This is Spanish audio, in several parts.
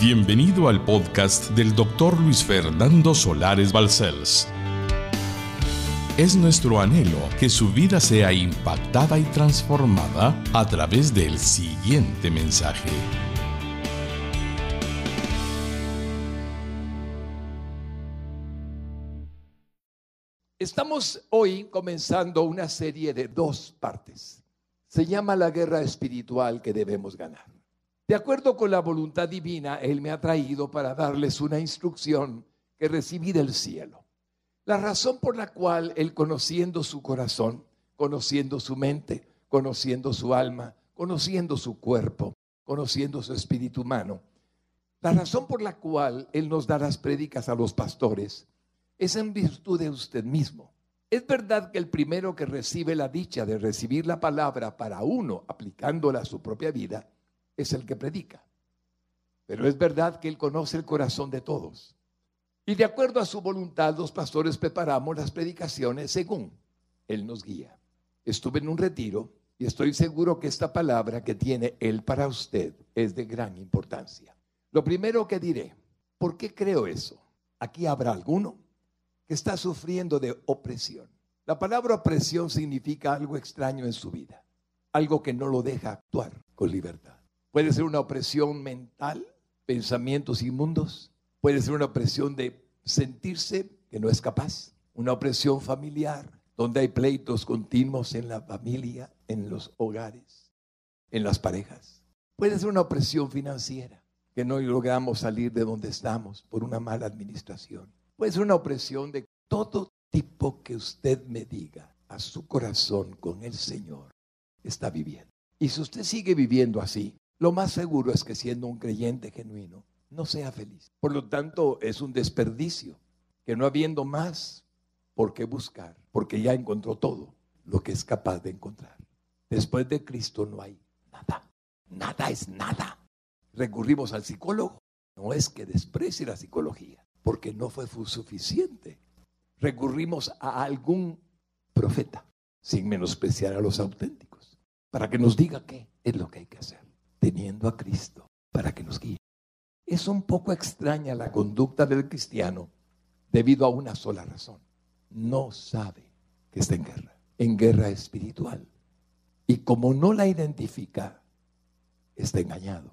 Bienvenido al podcast del doctor Luis Fernando Solares Balcells. Es nuestro anhelo que su vida sea impactada y transformada a través del siguiente mensaje. Estamos hoy comenzando una serie de dos partes. Se llama la guerra espiritual que debemos ganar. De acuerdo con la voluntad divina, Él me ha traído para darles una instrucción que recibí del cielo. La razón por la cual Él, conociendo su corazón, conociendo su mente, conociendo su alma, conociendo su cuerpo, conociendo su espíritu humano, la razón por la cual Él nos da las prédicas a los pastores es en virtud de usted mismo. Es verdad que el primero que recibe la dicha de recibir la palabra para uno, aplicándola a su propia vida, es el que predica. Pero es verdad que Él conoce el corazón de todos. Y de acuerdo a su voluntad, los pastores preparamos las predicaciones según Él nos guía. Estuve en un retiro y estoy seguro que esta palabra que tiene Él para usted es de gran importancia. Lo primero que diré, ¿por qué creo eso? Aquí habrá alguno que está sufriendo de opresión. La palabra opresión significa algo extraño en su vida, algo que no lo deja actuar con libertad. Puede ser una opresión mental, pensamientos inmundos. Puede ser una opresión de sentirse que no es capaz. Una opresión familiar, donde hay pleitos continuos en la familia, en los hogares, en las parejas. Puede ser una opresión financiera, que no logramos salir de donde estamos por una mala administración. Puede ser una opresión de todo tipo que usted me diga a su corazón con el Señor está viviendo. Y si usted sigue viviendo así, lo más seguro es que siendo un creyente genuino, no sea feliz. Por lo tanto, es un desperdicio que no habiendo más por qué buscar, porque ya encontró todo lo que es capaz de encontrar. Después de Cristo no hay nada. Nada es nada. Recurrimos al psicólogo. No es que desprecie la psicología, porque no fue suficiente. Recurrimos a algún profeta, sin menospreciar a los auténticos, para que nos diga qué es lo que hay que hacer teniendo a Cristo para que nos guíe. Es un poco extraña la conducta del cristiano debido a una sola razón. No sabe que está en guerra, en guerra espiritual. Y como no la identifica, está engañado.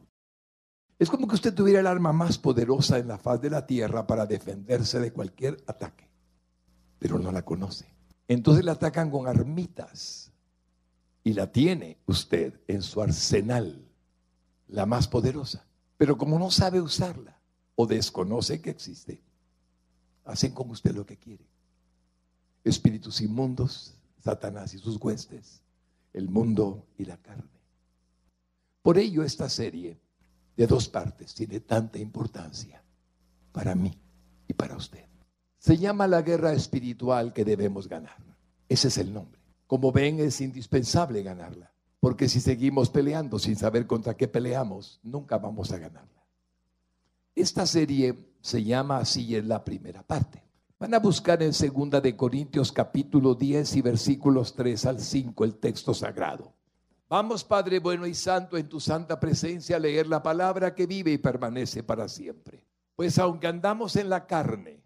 Es como que usted tuviera el arma más poderosa en la faz de la tierra para defenderse de cualquier ataque, pero no la conoce. Entonces la atacan con armitas y la tiene usted en su arsenal la más poderosa. Pero como no sabe usarla o desconoce que existe, hacen con usted lo que quiere. Espíritus inmundos, Satanás y sus huestes, el mundo y la carne. Por ello esta serie de dos partes tiene tanta importancia para mí y para usted. Se llama la guerra espiritual que debemos ganar. Ese es el nombre. Como ven, es indispensable ganarla. Porque si seguimos peleando sin saber contra qué peleamos, nunca vamos a ganarla. Esta serie se llama así en la primera parte. Van a buscar en segunda de Corintios capítulo 10 y versículos 3 al 5 el texto sagrado. Vamos, Padre bueno y santo, en tu santa presencia a leer la palabra que vive y permanece para siempre. Pues aunque andamos en la carne,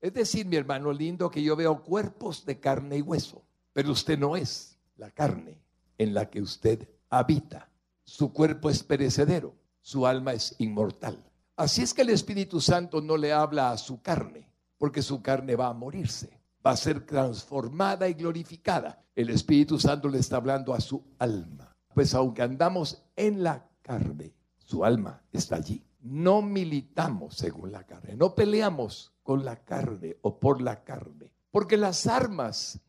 es decir, mi hermano lindo, que yo veo cuerpos de carne y hueso, pero usted no es la carne, en la que usted habita. Su cuerpo es perecedero, su alma es inmortal. Así es que el Espíritu Santo no le habla a su carne, porque su carne va a morirse, va a ser transformada y glorificada. El Espíritu Santo le está hablando a su alma. Pues aunque andamos en la carne, su alma está allí. No militamos según la carne, no peleamos con la carne o por la carne, porque las armas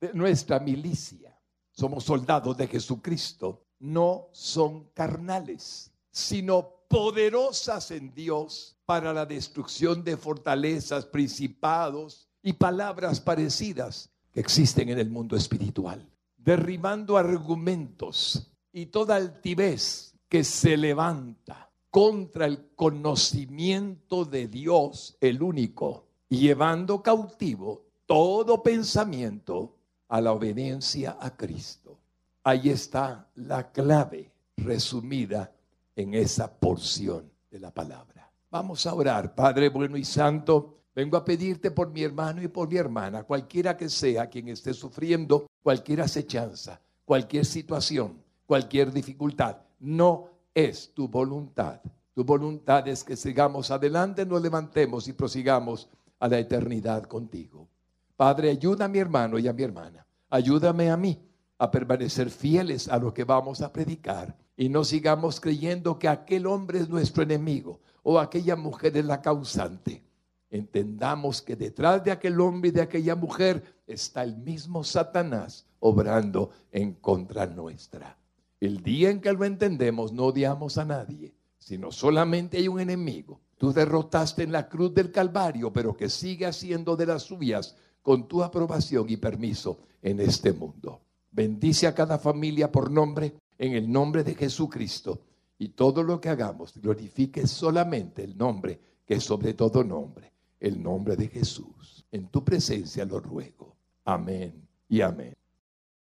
de nuestra milicia somos soldados de Jesucristo, no son carnales, sino poderosas en Dios para la destrucción de fortalezas, principados y palabras parecidas que existen en el mundo espiritual, derribando argumentos y toda altivez que se levanta contra el conocimiento de Dios, el único, llevando cautivo todo pensamiento a la obediencia a Cristo. Ahí está la clave resumida en esa porción de la palabra. Vamos a orar, Padre bueno y santo. Vengo a pedirte por mi hermano y por mi hermana, cualquiera que sea quien esté sufriendo cualquier acechanza, cualquier situación, cualquier dificultad. No es tu voluntad. Tu voluntad es que sigamos adelante, nos levantemos y prosigamos a la eternidad contigo. Padre, ayuda a mi hermano y a mi hermana. Ayúdame a mí a permanecer fieles a lo que vamos a predicar y no sigamos creyendo que aquel hombre es nuestro enemigo o aquella mujer es la causante. Entendamos que detrás de aquel hombre y de aquella mujer está el mismo Satanás obrando en contra nuestra. El día en que lo entendemos, no odiamos a nadie, sino solamente hay un enemigo. Tú derrotaste en la cruz del Calvario, pero que sigue haciendo de las suyas con tu aprobación y permiso en este mundo. Bendice a cada familia por nombre, en el nombre de Jesucristo. Y todo lo que hagamos glorifique solamente el nombre que es sobre todo nombre, el nombre de Jesús. En tu presencia lo ruego. Amén y amén.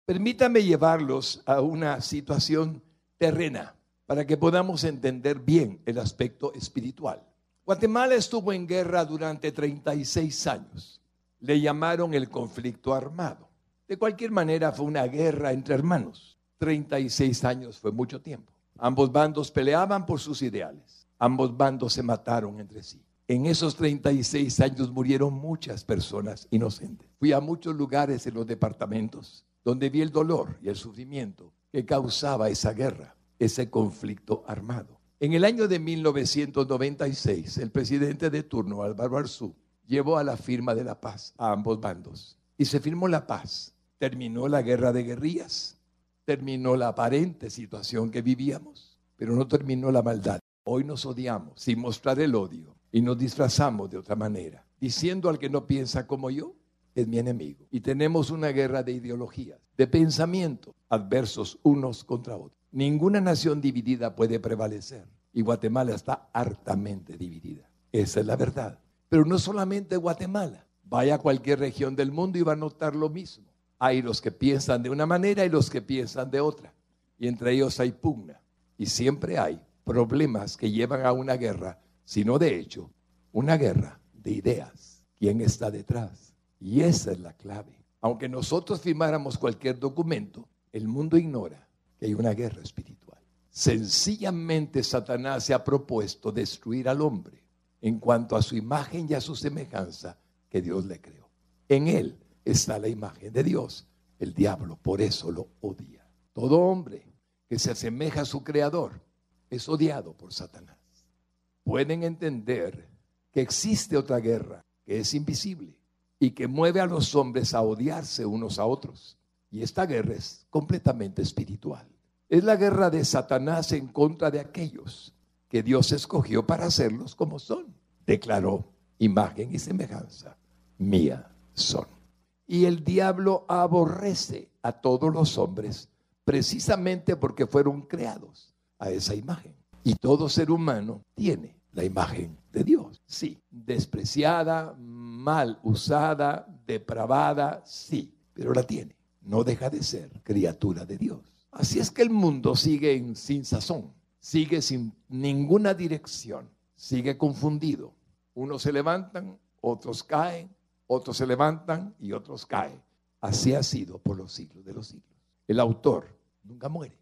Permítame llevarlos a una situación terrena para que podamos entender bien el aspecto espiritual. Guatemala estuvo en guerra durante 36 años. Le llamaron el conflicto armado. De cualquier manera fue una guerra entre hermanos. 36 años fue mucho tiempo. Ambos bandos peleaban por sus ideales. Ambos bandos se mataron entre sí. En esos 36 años murieron muchas personas inocentes. Fui a muchos lugares en los departamentos donde vi el dolor y el sufrimiento que causaba esa guerra, ese conflicto armado. En el año de 1996, el presidente de turno, Álvaro Arzú, llevó a la firma de la paz a ambos bandos y se firmó la paz. Terminó la guerra de guerrillas, terminó la aparente situación que vivíamos, pero no terminó la maldad. Hoy nos odiamos sin mostrar el odio y nos disfrazamos de otra manera, diciendo al que no piensa como yo, es mi enemigo. Y tenemos una guerra de ideologías, de pensamientos adversos unos contra otros. Ninguna nación dividida puede prevalecer. Y Guatemala está hartamente dividida. Esa es la verdad. Pero no solamente Guatemala. Vaya a cualquier región del mundo y va a notar lo mismo. Hay los que piensan de una manera y los que piensan de otra. Y entre ellos hay pugna. Y siempre hay problemas que llevan a una guerra, sino de hecho, una guerra de ideas. ¿Quién está detrás? Y esa es la clave. Aunque nosotros firmáramos cualquier documento, el mundo ignora que hay una guerra espiritual. Sencillamente Satanás se ha propuesto destruir al hombre en cuanto a su imagen y a su semejanza que Dios le creó. En él está la imagen de Dios. El diablo por eso lo odia. Todo hombre que se asemeja a su creador es odiado por Satanás. Pueden entender que existe otra guerra que es invisible y que mueve a los hombres a odiarse unos a otros. Y esta guerra es completamente espiritual. Es la guerra de Satanás en contra de aquellos que Dios escogió para hacerlos como son. Declaró, imagen y semejanza mía son. Y el diablo aborrece a todos los hombres precisamente porque fueron creados a esa imagen. Y todo ser humano tiene la imagen de Dios. Sí, despreciada, mal usada, depravada, sí, pero la tiene. No deja de ser criatura de Dios. Así es que el mundo sigue sin sazón, sigue sin ninguna dirección, sigue confundido. Unos se levantan, otros caen, otros se levantan y otros caen. Así ha sido por los siglos de los siglos. El autor nunca muere.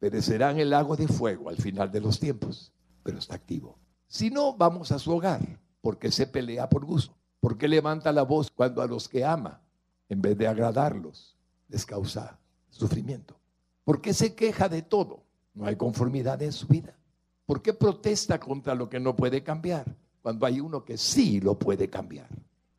Perecerá en el lago de fuego al final de los tiempos, pero está activo. Si no, vamos a su hogar, porque se pelea por gusto. porque levanta la voz cuando a los que ama, en vez de agradarlos, les causa sufrimiento? ¿Por qué se queja de todo? No hay conformidad en su vida. ¿Por qué protesta contra lo que no puede cambiar cuando hay uno que sí lo puede cambiar?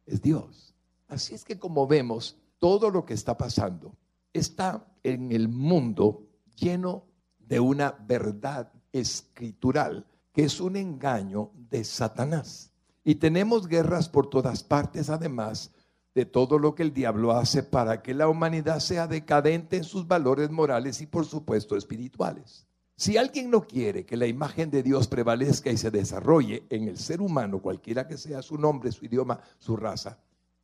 Es Dios. Así es que como vemos, todo lo que está pasando está en el mundo lleno de una verdad escritural que es un engaño de Satanás. Y tenemos guerras por todas partes, además de todo lo que el diablo hace para que la humanidad sea decadente en sus valores morales y por supuesto espirituales. Si alguien no quiere que la imagen de Dios prevalezca y se desarrolle en el ser humano, cualquiera que sea su nombre, su idioma, su raza,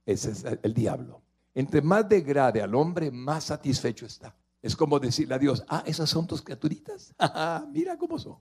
ese es el diablo. Entre más degrade al hombre, más satisfecho está. Es como decirle a Dios, ah, esas son tus criaturitas. Mira cómo son.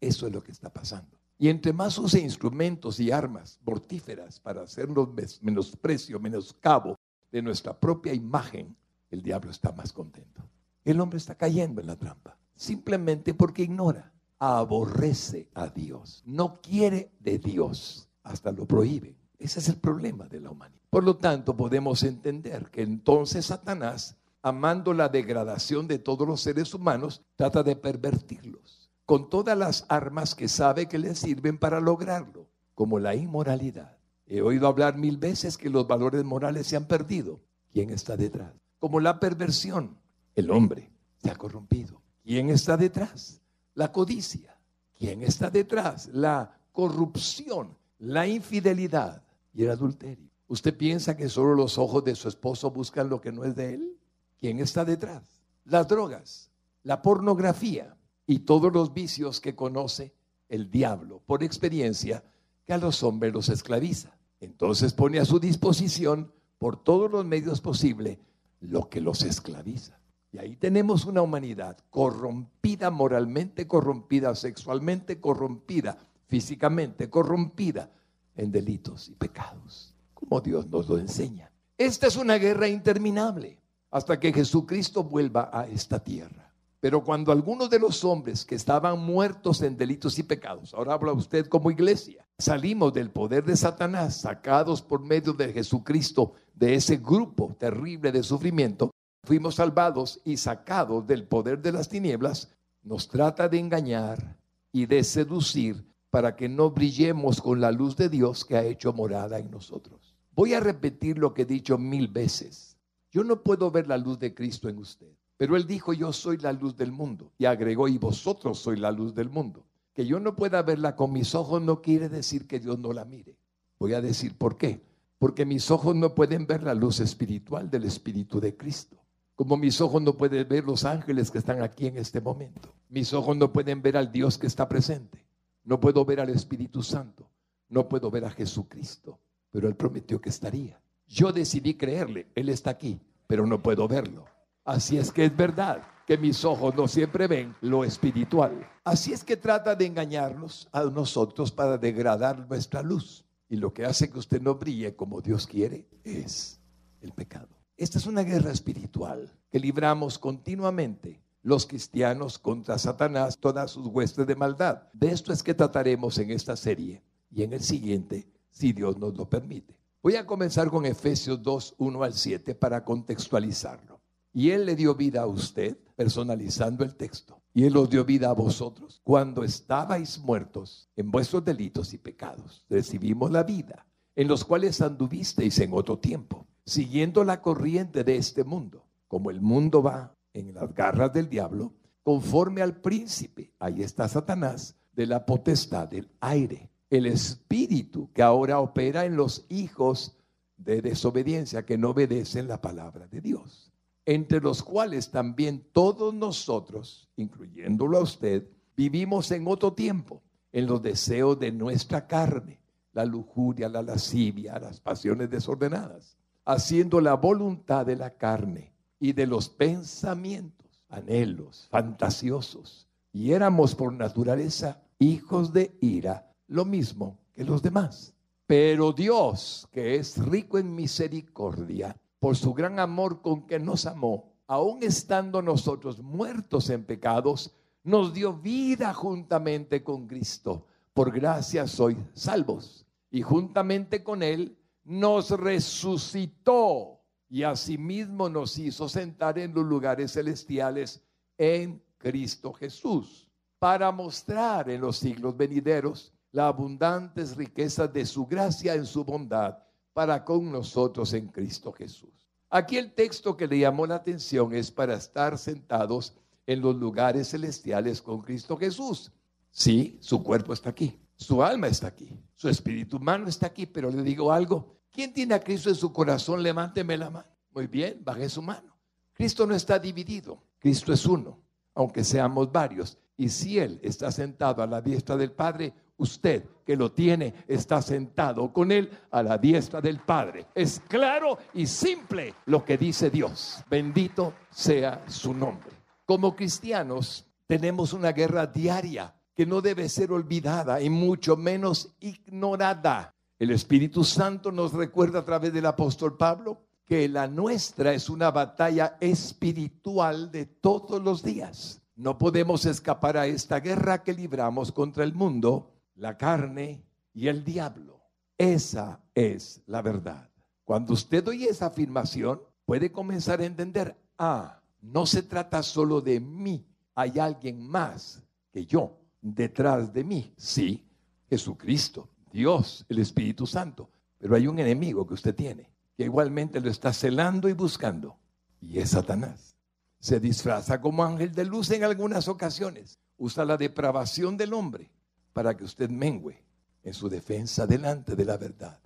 Eso es lo que está pasando. Y entre más use instrumentos y armas mortíferas para hacernos menosprecio, menoscabo de nuestra propia imagen, el diablo está más contento. El hombre está cayendo en la trampa, simplemente porque ignora, aborrece a Dios, no quiere de Dios, hasta lo prohíbe. Ese es el problema de la humanidad. Por lo tanto, podemos entender que entonces Satanás, amando la degradación de todos los seres humanos, trata de pervertirlos con todas las armas que sabe que le sirven para lograrlo, como la inmoralidad. He oído hablar mil veces que los valores morales se han perdido. ¿Quién está detrás? Como la perversión. El hombre se ha corrompido. ¿Quién está detrás? La codicia. ¿Quién está detrás? La corrupción, la infidelidad y el adulterio. ¿Usted piensa que solo los ojos de su esposo buscan lo que no es de él? ¿Quién está detrás? Las drogas, la pornografía y todos los vicios que conoce el diablo por experiencia que a los hombres los esclaviza. Entonces pone a su disposición por todos los medios posibles lo que los esclaviza. Y ahí tenemos una humanidad corrompida moralmente, corrompida sexualmente, corrompida físicamente, corrompida en delitos y pecados como Dios nos lo enseña. Esta es una guerra interminable hasta que Jesucristo vuelva a esta tierra. Pero cuando algunos de los hombres que estaban muertos en delitos y pecados, ahora habla usted como iglesia, salimos del poder de Satanás, sacados por medio de Jesucristo de ese grupo terrible de sufrimiento, fuimos salvados y sacados del poder de las tinieblas, nos trata de engañar y de seducir para que no brillemos con la luz de Dios que ha hecho morada en nosotros. Voy a repetir lo que he dicho mil veces. Yo no puedo ver la luz de Cristo en usted, pero Él dijo, yo soy la luz del mundo. Y agregó, y vosotros sois la luz del mundo. Que yo no pueda verla con mis ojos no quiere decir que Dios no la mire. Voy a decir por qué. Porque mis ojos no pueden ver la luz espiritual del Espíritu de Cristo. Como mis ojos no pueden ver los ángeles que están aquí en este momento. Mis ojos no pueden ver al Dios que está presente. No puedo ver al Espíritu Santo. No puedo ver a Jesucristo pero Él prometió que estaría. Yo decidí creerle, Él está aquí, pero no puedo verlo. Así es que es verdad que mis ojos no siempre ven lo espiritual. Así es que trata de engañarnos a nosotros para degradar nuestra luz. Y lo que hace que usted no brille como Dios quiere es el pecado. Esta es una guerra espiritual que libramos continuamente los cristianos contra Satanás, todas sus huestes de maldad. De esto es que trataremos en esta serie y en el siguiente si Dios nos lo permite. Voy a comenzar con Efesios 2, 1 al 7 para contextualizarlo. Y Él le dio vida a usted, personalizando el texto. Y Él os dio vida a vosotros cuando estabais muertos en vuestros delitos y pecados. Recibimos la vida, en los cuales anduvisteis en otro tiempo, siguiendo la corriente de este mundo. Como el mundo va en las garras del diablo, conforme al príncipe, ahí está Satanás, de la potestad del aire el espíritu que ahora opera en los hijos de desobediencia que no obedecen la palabra de Dios, entre los cuales también todos nosotros, incluyéndolo a usted, vivimos en otro tiempo, en los deseos de nuestra carne, la lujuria, la lascivia, las pasiones desordenadas, haciendo la voluntad de la carne y de los pensamientos, anhelos, fantasiosos, y éramos por naturaleza hijos de ira lo mismo que los demás. Pero Dios, que es rico en misericordia, por su gran amor con que nos amó, aun estando nosotros muertos en pecados, nos dio vida juntamente con Cristo. Por gracia soy salvos. Y juntamente con Él nos resucitó y asimismo nos hizo sentar en los lugares celestiales en Cristo Jesús, para mostrar en los siglos venideros las abundantes riquezas de su gracia en su bondad para con nosotros en Cristo Jesús. Aquí el texto que le llamó la atención es para estar sentados en los lugares celestiales con Cristo Jesús. Sí, su cuerpo está aquí, su alma está aquí, su espíritu humano está aquí, pero le digo algo, ¿quién tiene a Cristo en su corazón? Levánteme la mano. Muy bien, baje su mano. Cristo no está dividido, Cristo es uno, aunque seamos varios. Y si Él está sentado a la diestra del Padre, usted que lo tiene está sentado con Él a la diestra del Padre. Es claro y simple lo que dice Dios. Bendito sea su nombre. Como cristianos tenemos una guerra diaria que no debe ser olvidada y mucho menos ignorada. El Espíritu Santo nos recuerda a través del apóstol Pablo que la nuestra es una batalla espiritual de todos los días. No podemos escapar a esta guerra que libramos contra el mundo, la carne y el diablo. Esa es la verdad. Cuando usted oye esa afirmación, puede comenzar a entender, ah, no se trata solo de mí, hay alguien más que yo detrás de mí. Sí, Jesucristo, Dios, el Espíritu Santo. Pero hay un enemigo que usted tiene, que igualmente lo está celando y buscando, y es Satanás. Se disfraza como ángel de luz en algunas ocasiones. Usa la depravación del hombre para que usted mengüe en su defensa delante de la verdad,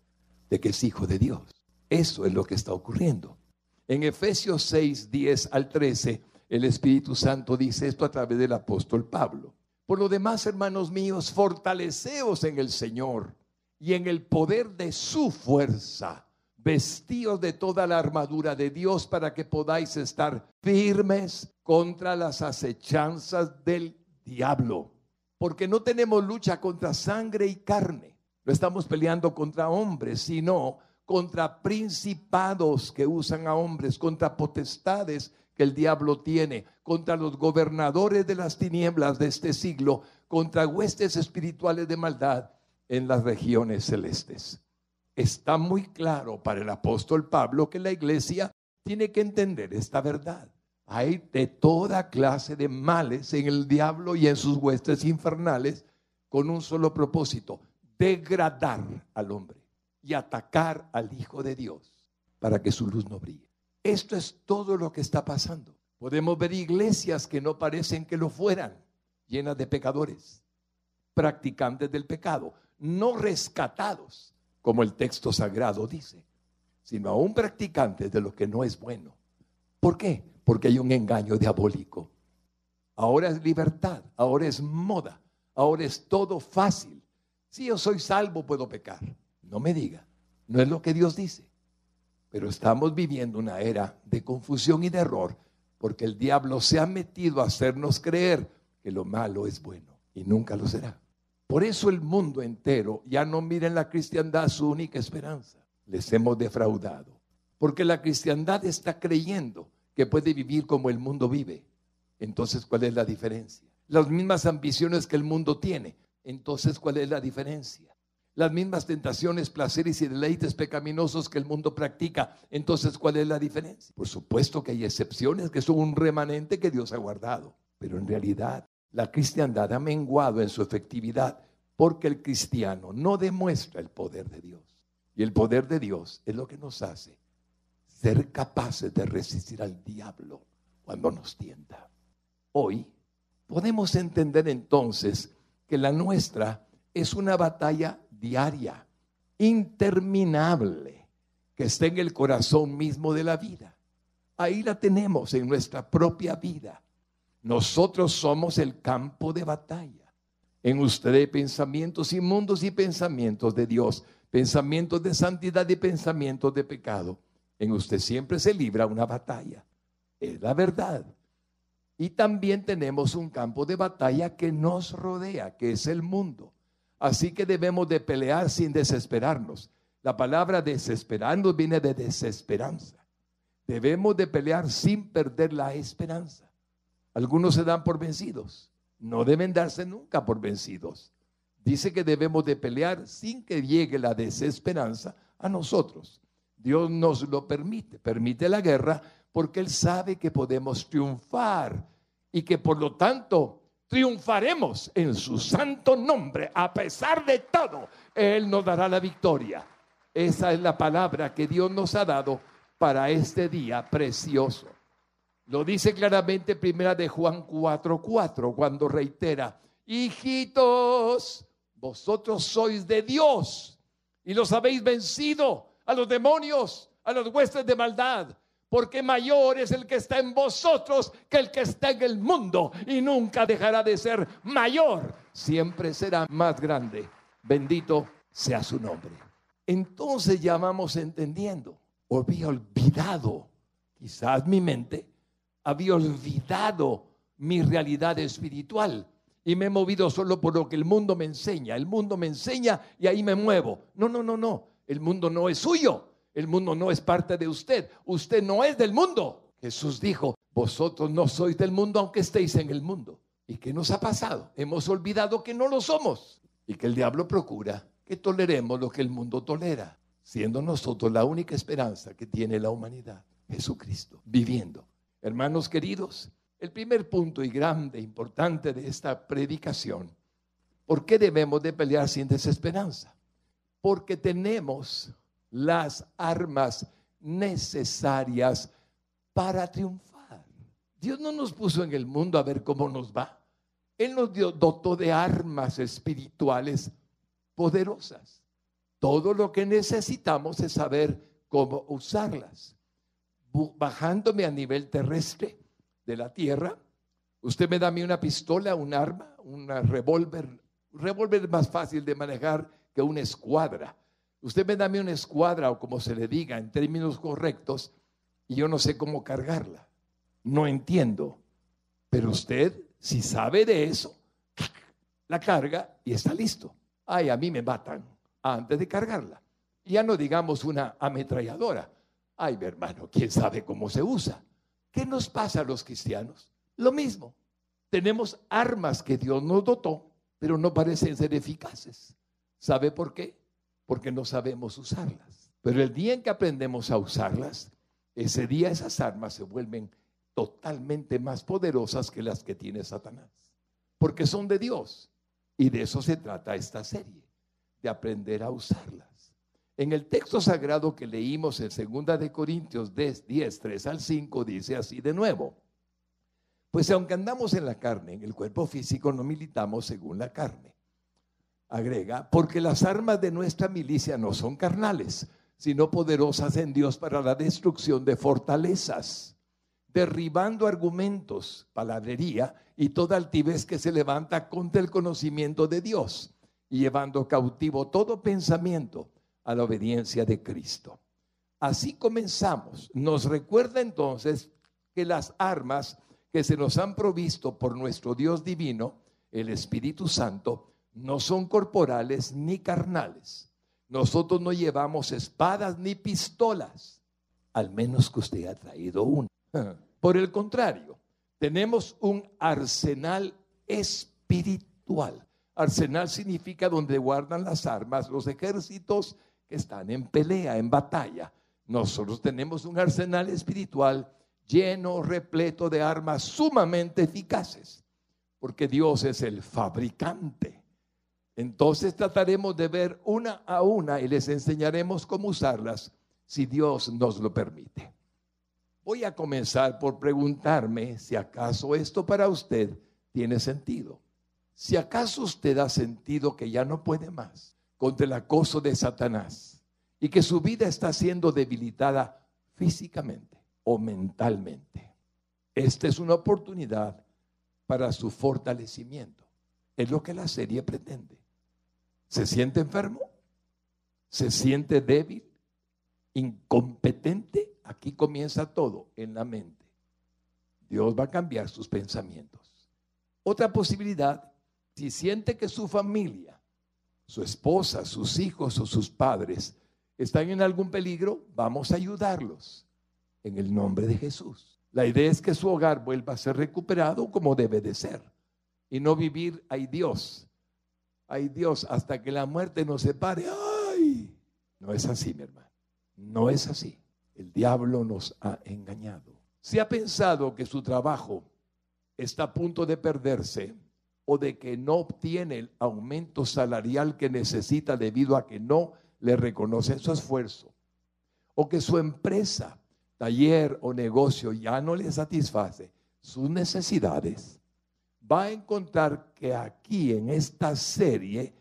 de que es hijo de Dios. Eso es lo que está ocurriendo. En Efesios 6, 10 al 13, el Espíritu Santo dice esto a través del apóstol Pablo. Por lo demás, hermanos míos, fortaleceos en el Señor y en el poder de su fuerza, vestidos de toda la armadura de Dios para que podáis estar firmes contra las acechanzas del diablo. Porque no tenemos lucha contra sangre y carne. No estamos peleando contra hombres, sino contra principados que usan a hombres, contra potestades que el diablo tiene, contra los gobernadores de las tinieblas de este siglo, contra huestes espirituales de maldad en las regiones celestes. Está muy claro para el apóstol Pablo que la iglesia tiene que entender esta verdad. Hay de toda clase de males en el diablo y en sus huestes infernales con un solo propósito, degradar al hombre y atacar al Hijo de Dios para que su luz no brille. Esto es todo lo que está pasando. Podemos ver iglesias que no parecen que lo fueran, llenas de pecadores, practicantes del pecado, no rescatados, como el texto sagrado dice, sino aún practicantes de lo que no es bueno. ¿Por qué? Porque hay un engaño diabólico. Ahora es libertad, ahora es moda, ahora es todo fácil. Si yo soy salvo, puedo pecar. No me diga, no es lo que Dios dice. Pero estamos viviendo una era de confusión y de error porque el diablo se ha metido a hacernos creer que lo malo es bueno y nunca lo será. Por eso el mundo entero ya no mira en la cristiandad su única esperanza. Les hemos defraudado. Porque la cristiandad está creyendo que puede vivir como el mundo vive. Entonces, ¿cuál es la diferencia? Las mismas ambiciones que el mundo tiene. Entonces, ¿cuál es la diferencia? Las mismas tentaciones, placeres y deleites pecaminosos que el mundo practica. Entonces, ¿cuál es la diferencia? Por supuesto que hay excepciones que son un remanente que Dios ha guardado, pero en realidad la cristiandad ha menguado en su efectividad porque el cristiano no demuestra el poder de Dios. Y el poder de Dios es lo que nos hace ser capaces de resistir al diablo cuando nos tienta. Hoy podemos entender entonces que la nuestra es una batalla diaria, interminable, que está en el corazón mismo de la vida. Ahí la tenemos en nuestra propia vida. Nosotros somos el campo de batalla. En usted hay pensamientos inmundos y pensamientos de Dios, pensamientos de santidad y pensamientos de pecado. En usted siempre se libra una batalla. Es la verdad. Y también tenemos un campo de batalla que nos rodea, que es el mundo. Así que debemos de pelear sin desesperarnos. La palabra desesperarnos viene de desesperanza. Debemos de pelear sin perder la esperanza. Algunos se dan por vencidos. No deben darse nunca por vencidos. Dice que debemos de pelear sin que llegue la desesperanza a nosotros. Dios nos lo permite, permite la guerra porque Él sabe que podemos triunfar y que por lo tanto triunfaremos en su santo nombre. A pesar de todo, Él nos dará la victoria. Esa es la palabra que Dios nos ha dado para este día precioso. Lo dice claramente primera de Juan 4:4 cuando reitera, hijitos, vosotros sois de Dios y los habéis vencido a los demonios, a los huestes de maldad porque mayor es el que está en vosotros que el que está en el mundo y nunca dejará de ser mayor, siempre será más grande. Bendito sea su nombre. Entonces llamamos entendiendo, había olvidado, quizás mi mente había olvidado mi realidad espiritual y me he movido solo por lo que el mundo me enseña. El mundo me enseña y ahí me muevo. No, no, no, no. El mundo no es suyo. El mundo no es parte de usted. Usted no es del mundo. Jesús dijo, vosotros no sois del mundo aunque estéis en el mundo. ¿Y qué nos ha pasado? Hemos olvidado que no lo somos y que el diablo procura que toleremos lo que el mundo tolera, siendo nosotros la única esperanza que tiene la humanidad, Jesucristo, viviendo. Hermanos queridos, el primer punto y grande, importante de esta predicación, ¿por qué debemos de pelear sin desesperanza? Porque tenemos las armas necesarias para triunfar. Dios no nos puso en el mundo a ver cómo nos va. Él nos dio, dotó de armas espirituales poderosas. Todo lo que necesitamos es saber cómo usarlas. Bajándome a nivel terrestre de la tierra, usted me da a mí una pistola, un arma, un revólver. Un revólver más fácil de manejar que una escuadra. Usted me da a mí una escuadra o como se le diga en términos correctos y yo no sé cómo cargarla. No entiendo. Pero usted, si sabe de eso, la carga y está listo ay, a mí me matan antes de cargarla. Ya no digamos una ametralladora. Ay, mi hermano, ¿quién sabe cómo se usa? ¿Qué nos pasa a los cristianos? Lo mismo. Tenemos armas que Dios nos dotó, pero no parecen ser eficaces. ¿Sabe por qué? Porque no sabemos usarlas. Pero el día en que aprendemos a usarlas, ese día esas armas se vuelven totalmente más poderosas que las que tiene Satanás. Porque son de Dios. Y de eso se trata esta serie, de aprender a usarlas. En el texto sagrado que leímos en 2 de Corintios 10, 10, 3 al 5 dice así de nuevo. Pues aunque andamos en la carne, en el cuerpo físico no militamos según la carne. Agrega, porque las armas de nuestra milicia no son carnales, sino poderosas en Dios para la destrucción de fortalezas derribando argumentos, palabrería y toda altivez que se levanta contra el conocimiento de Dios y llevando cautivo todo pensamiento a la obediencia de Cristo. Así comenzamos. Nos recuerda entonces que las armas que se nos han provisto por nuestro Dios divino, el Espíritu Santo, no son corporales ni carnales. Nosotros no llevamos espadas ni pistolas, al menos que usted ha traído una. Por el contrario, tenemos un arsenal espiritual. Arsenal significa donde guardan las armas los ejércitos que están en pelea, en batalla. Nosotros tenemos un arsenal espiritual lleno, repleto de armas sumamente eficaces, porque Dios es el fabricante. Entonces trataremos de ver una a una y les enseñaremos cómo usarlas si Dios nos lo permite. Voy a comenzar por preguntarme si acaso esto para usted tiene sentido. Si acaso usted ha sentido que ya no puede más contra el acoso de Satanás y que su vida está siendo debilitada físicamente o mentalmente. Esta es una oportunidad para su fortalecimiento. Es lo que la serie pretende. ¿Se siente enfermo? ¿Se siente débil? ¿Incompetente? Aquí comienza todo en la mente. Dios va a cambiar sus pensamientos. Otra posibilidad, si siente que su familia, su esposa, sus hijos o sus padres están en algún peligro, vamos a ayudarlos en el nombre de Jesús. La idea es que su hogar vuelva a ser recuperado como debe de ser y no vivir, ay Dios, ay Dios, hasta que la muerte nos separe. Ay, no es así, mi hermano, no es así. El diablo nos ha engañado. Si ha pensado que su trabajo está a punto de perderse o de que no obtiene el aumento salarial que necesita debido a que no le reconocen su esfuerzo, o que su empresa, taller o negocio ya no le satisface sus necesidades, va a encontrar que aquí en esta serie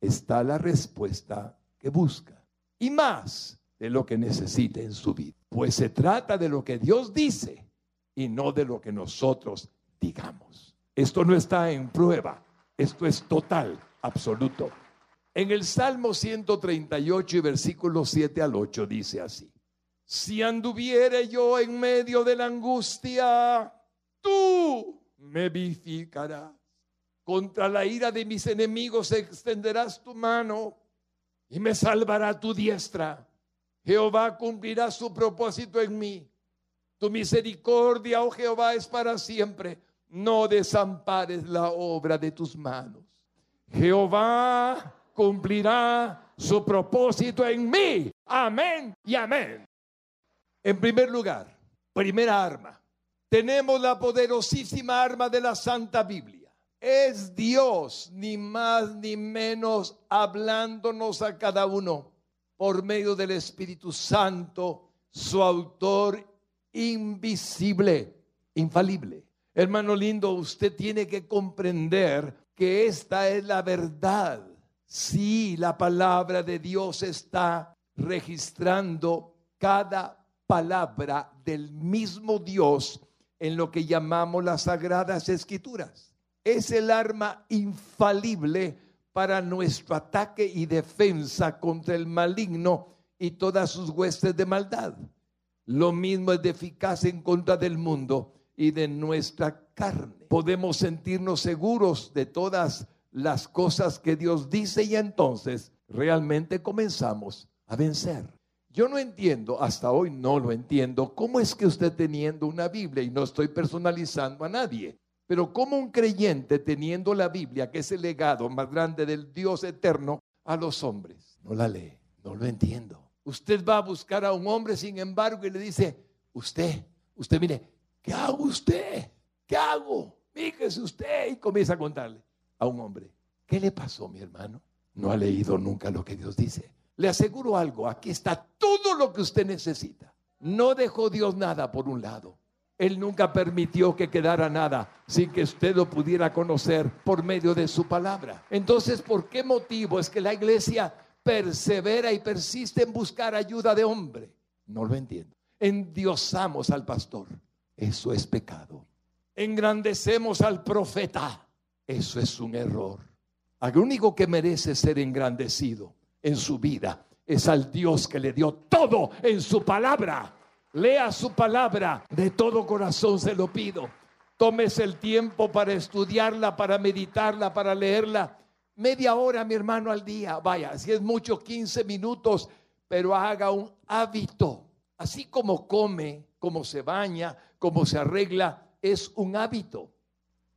está la respuesta que busca. Y más, de lo que necesite en su vida. Pues se trata de lo que Dios dice y no de lo que nosotros digamos. Esto no está en prueba, esto es total, absoluto. En el Salmo 138 y versículo 7 al 8 dice así, si anduviere yo en medio de la angustia, tú me vivificarás Contra la ira de mis enemigos extenderás tu mano y me salvará tu diestra. Jehová cumplirá su propósito en mí. Tu misericordia, oh Jehová, es para siempre. No desampares la obra de tus manos. Jehová cumplirá su propósito en mí. Amén y amén. En primer lugar, primera arma. Tenemos la poderosísima arma de la Santa Biblia. Es Dios, ni más ni menos, hablándonos a cada uno por medio del Espíritu Santo, su autor invisible, infalible. Hermano lindo, usted tiene que comprender que esta es la verdad. Sí, la palabra de Dios está registrando cada palabra del mismo Dios en lo que llamamos las sagradas escrituras. Es el arma infalible para nuestro ataque y defensa contra el maligno y todas sus huestes de maldad. Lo mismo es de eficaz en contra del mundo y de nuestra carne. Podemos sentirnos seguros de todas las cosas que Dios dice y entonces realmente comenzamos a vencer. Yo no entiendo, hasta hoy no lo entiendo, cómo es que usted teniendo una Biblia, y no estoy personalizando a nadie, pero como un creyente teniendo la Biblia, que es el legado más grande del Dios eterno, a los hombres, no la lee, no lo entiendo. Usted va a buscar a un hombre, sin embargo, y le dice, usted, usted mire, ¿qué hago usted? ¿Qué hago? Fíjese usted y comienza a contarle a un hombre, ¿qué le pasó, mi hermano? No ha leído nunca lo que Dios dice. Le aseguro algo, aquí está todo lo que usted necesita. No dejó Dios nada por un lado. Él nunca permitió que quedara nada sin que usted lo pudiera conocer por medio de su palabra. Entonces, ¿por qué motivo es que la iglesia persevera y persiste en buscar ayuda de hombre? No lo entiendo. Endiosamos al pastor. Eso es pecado. Engrandecemos al profeta. Eso es un error. Al único que merece ser engrandecido en su vida es al Dios que le dio todo en su palabra. Lea su palabra, de todo corazón se lo pido. Tómese el tiempo para estudiarla, para meditarla, para leerla. Media hora, mi hermano, al día. Vaya, si es mucho, 15 minutos, pero haga un hábito. Así como come, como se baña, como se arregla, es un hábito.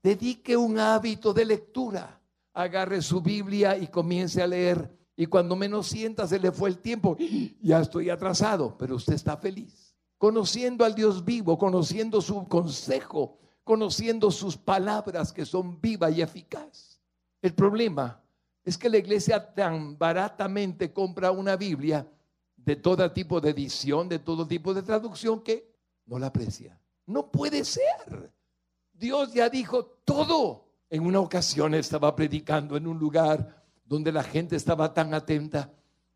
Dedique un hábito de lectura. Agarre su Biblia y comience a leer. Y cuando menos sienta, se le fue el tiempo. Ya estoy atrasado, pero usted está feliz conociendo al Dios vivo, conociendo su consejo, conociendo sus palabras que son viva y eficaz. El problema es que la iglesia tan baratamente compra una Biblia de todo tipo de edición, de todo tipo de traducción que no la aprecia. No puede ser. Dios ya dijo todo. En una ocasión estaba predicando en un lugar donde la gente estaba tan atenta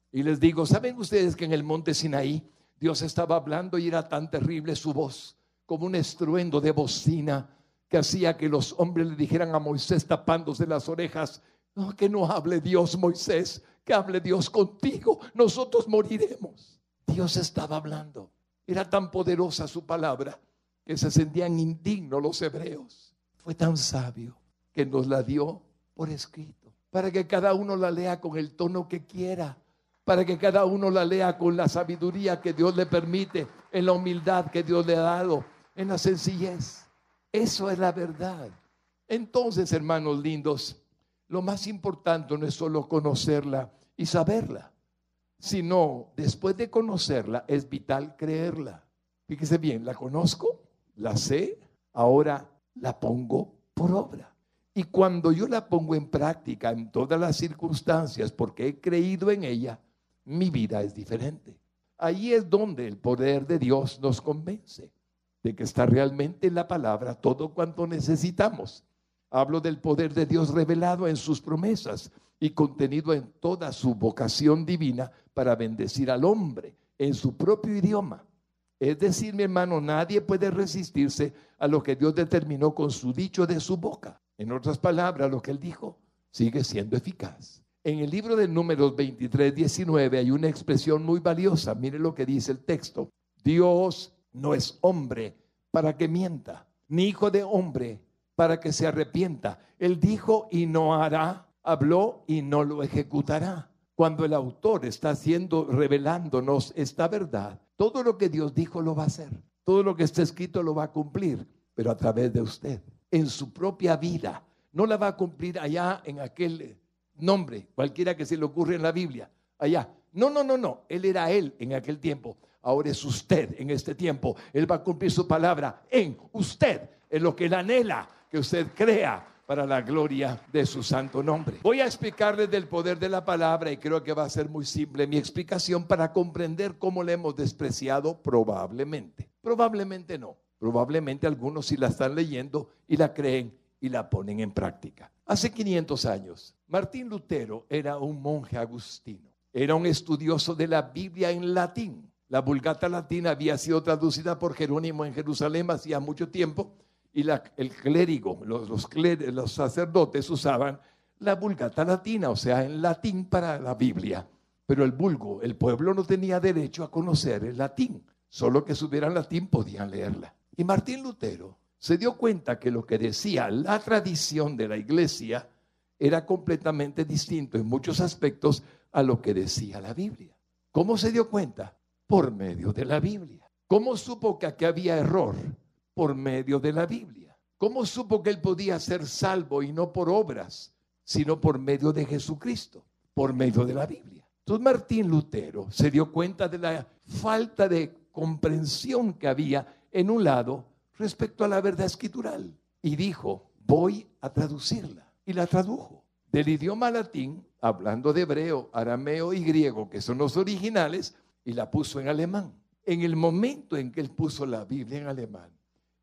y les digo, ¿saben ustedes que en el monte Sinaí Dios estaba hablando y era tan terrible su voz, como un estruendo de bocina que hacía que los hombres le dijeran a Moisés tapándose las orejas, no, que no hable Dios Moisés, que hable Dios contigo, nosotros moriremos. Dios estaba hablando. Era tan poderosa su palabra que se sentían indignos los hebreos. Fue tan sabio que nos la dio por escrito, para que cada uno la lea con el tono que quiera para que cada uno la lea con la sabiduría que Dios le permite, en la humildad que Dios le ha dado, en la sencillez. Eso es la verdad. Entonces, hermanos lindos, lo más importante no es solo conocerla y saberla, sino después de conocerla es vital creerla. Fíjese bien, la conozco, la sé, ahora la pongo por obra. Y cuando yo la pongo en práctica en todas las circunstancias, porque he creído en ella, mi vida es diferente. Ahí es donde el poder de Dios nos convence de que está realmente en la palabra todo cuanto necesitamos. Hablo del poder de Dios revelado en sus promesas y contenido en toda su vocación divina para bendecir al hombre en su propio idioma. Es decir, mi hermano, nadie puede resistirse a lo que Dios determinó con su dicho de su boca. En otras palabras, lo que él dijo sigue siendo eficaz. En el libro de Números 23, 19 hay una expresión muy valiosa. Mire lo que dice el texto. Dios no es hombre para que mienta, ni hijo de hombre para que se arrepienta. Él dijo y no hará, habló y no lo ejecutará. Cuando el autor está haciendo, revelándonos esta verdad, todo lo que Dios dijo lo va a hacer. Todo lo que está escrito lo va a cumplir, pero a través de usted, en su propia vida. No la va a cumplir allá en aquel nombre, cualquiera que se le ocurra en la Biblia, allá. No, no, no, no. Él era él en aquel tiempo. Ahora es usted en este tiempo. Él va a cumplir su palabra en usted, en lo que él anhela que usted crea para la gloria de su santo nombre. Voy a explicarles del poder de la palabra y creo que va a ser muy simple mi explicación para comprender cómo la hemos despreciado probablemente. Probablemente no. Probablemente algunos sí la están leyendo y la creen y la ponen en práctica. Hace 500 años, Martín Lutero era un monje agustino. Era un estudioso de la Biblia en latín. La vulgata latina había sido traducida por Jerónimo en Jerusalén hacía mucho tiempo y el clérigo, los, los sacerdotes usaban la vulgata latina, o sea, en latín para la Biblia. Pero el vulgo, el pueblo no tenía derecho a conocer el latín. Solo que supieran latín podían leerla. Y Martín Lutero se dio cuenta que lo que decía la tradición de la iglesia era completamente distinto en muchos aspectos a lo que decía la Biblia. ¿Cómo se dio cuenta? Por medio de la Biblia. ¿Cómo supo que había error? Por medio de la Biblia. ¿Cómo supo que él podía ser salvo y no por obras, sino por medio de Jesucristo, por medio de la Biblia? Entonces Martín Lutero se dio cuenta de la falta de comprensión que había en un lado respecto a la verdad escritural y dijo, voy a traducirla. Y la tradujo del idioma latín, hablando de hebreo, arameo y griego, que son los originales, y la puso en alemán. En el momento en que él puso la Biblia en alemán,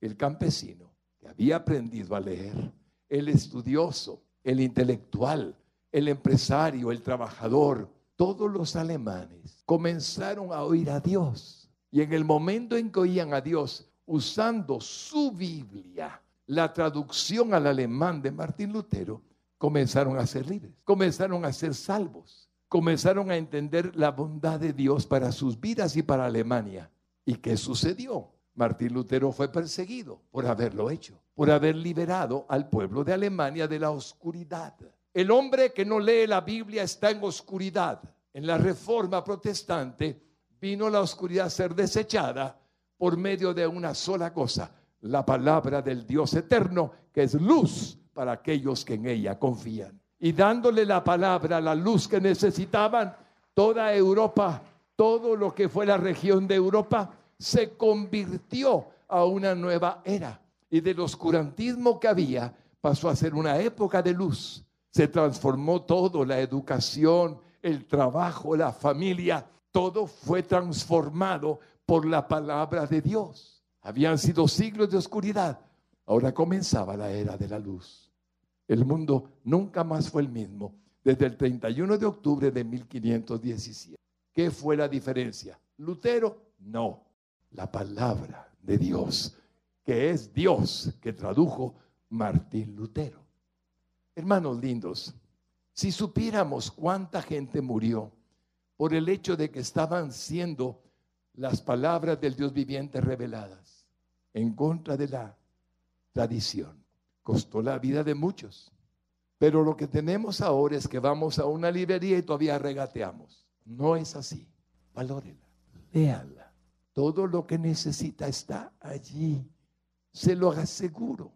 el campesino que había aprendido a leer, el estudioso, el intelectual, el empresario, el trabajador, todos los alemanes comenzaron a oír a Dios. Y en el momento en que oían a Dios, usando su Biblia, la traducción al alemán de Martín Lutero, comenzaron a ser libres, comenzaron a ser salvos, comenzaron a entender la bondad de Dios para sus vidas y para Alemania. ¿Y qué sucedió? Martín Lutero fue perseguido por haberlo hecho, por haber liberado al pueblo de Alemania de la oscuridad. El hombre que no lee la Biblia está en oscuridad. En la reforma protestante vino la oscuridad a ser desechada por medio de una sola cosa, la palabra del Dios eterno, que es luz para aquellos que en ella confían. Y dándole la palabra, la luz que necesitaban, toda Europa, todo lo que fue la región de Europa, se convirtió a una nueva era. Y del oscurantismo que había pasó a ser una época de luz. Se transformó todo, la educación, el trabajo, la familia, todo fue transformado por la palabra de Dios. Habían sido siglos de oscuridad. Ahora comenzaba la era de la luz. El mundo nunca más fue el mismo desde el 31 de octubre de 1517. ¿Qué fue la diferencia? Lutero, no la palabra de Dios, que es Dios que tradujo Martín Lutero. Hermanos lindos, si supiéramos cuánta gente murió por el hecho de que estaban siendo las palabras del Dios viviente reveladas en contra de la tradición, costó la vida de muchos. Pero lo que tenemos ahora es que vamos a una librería y todavía regateamos. No es así. Valórela, léala todo lo que necesita está allí. Se lo aseguro.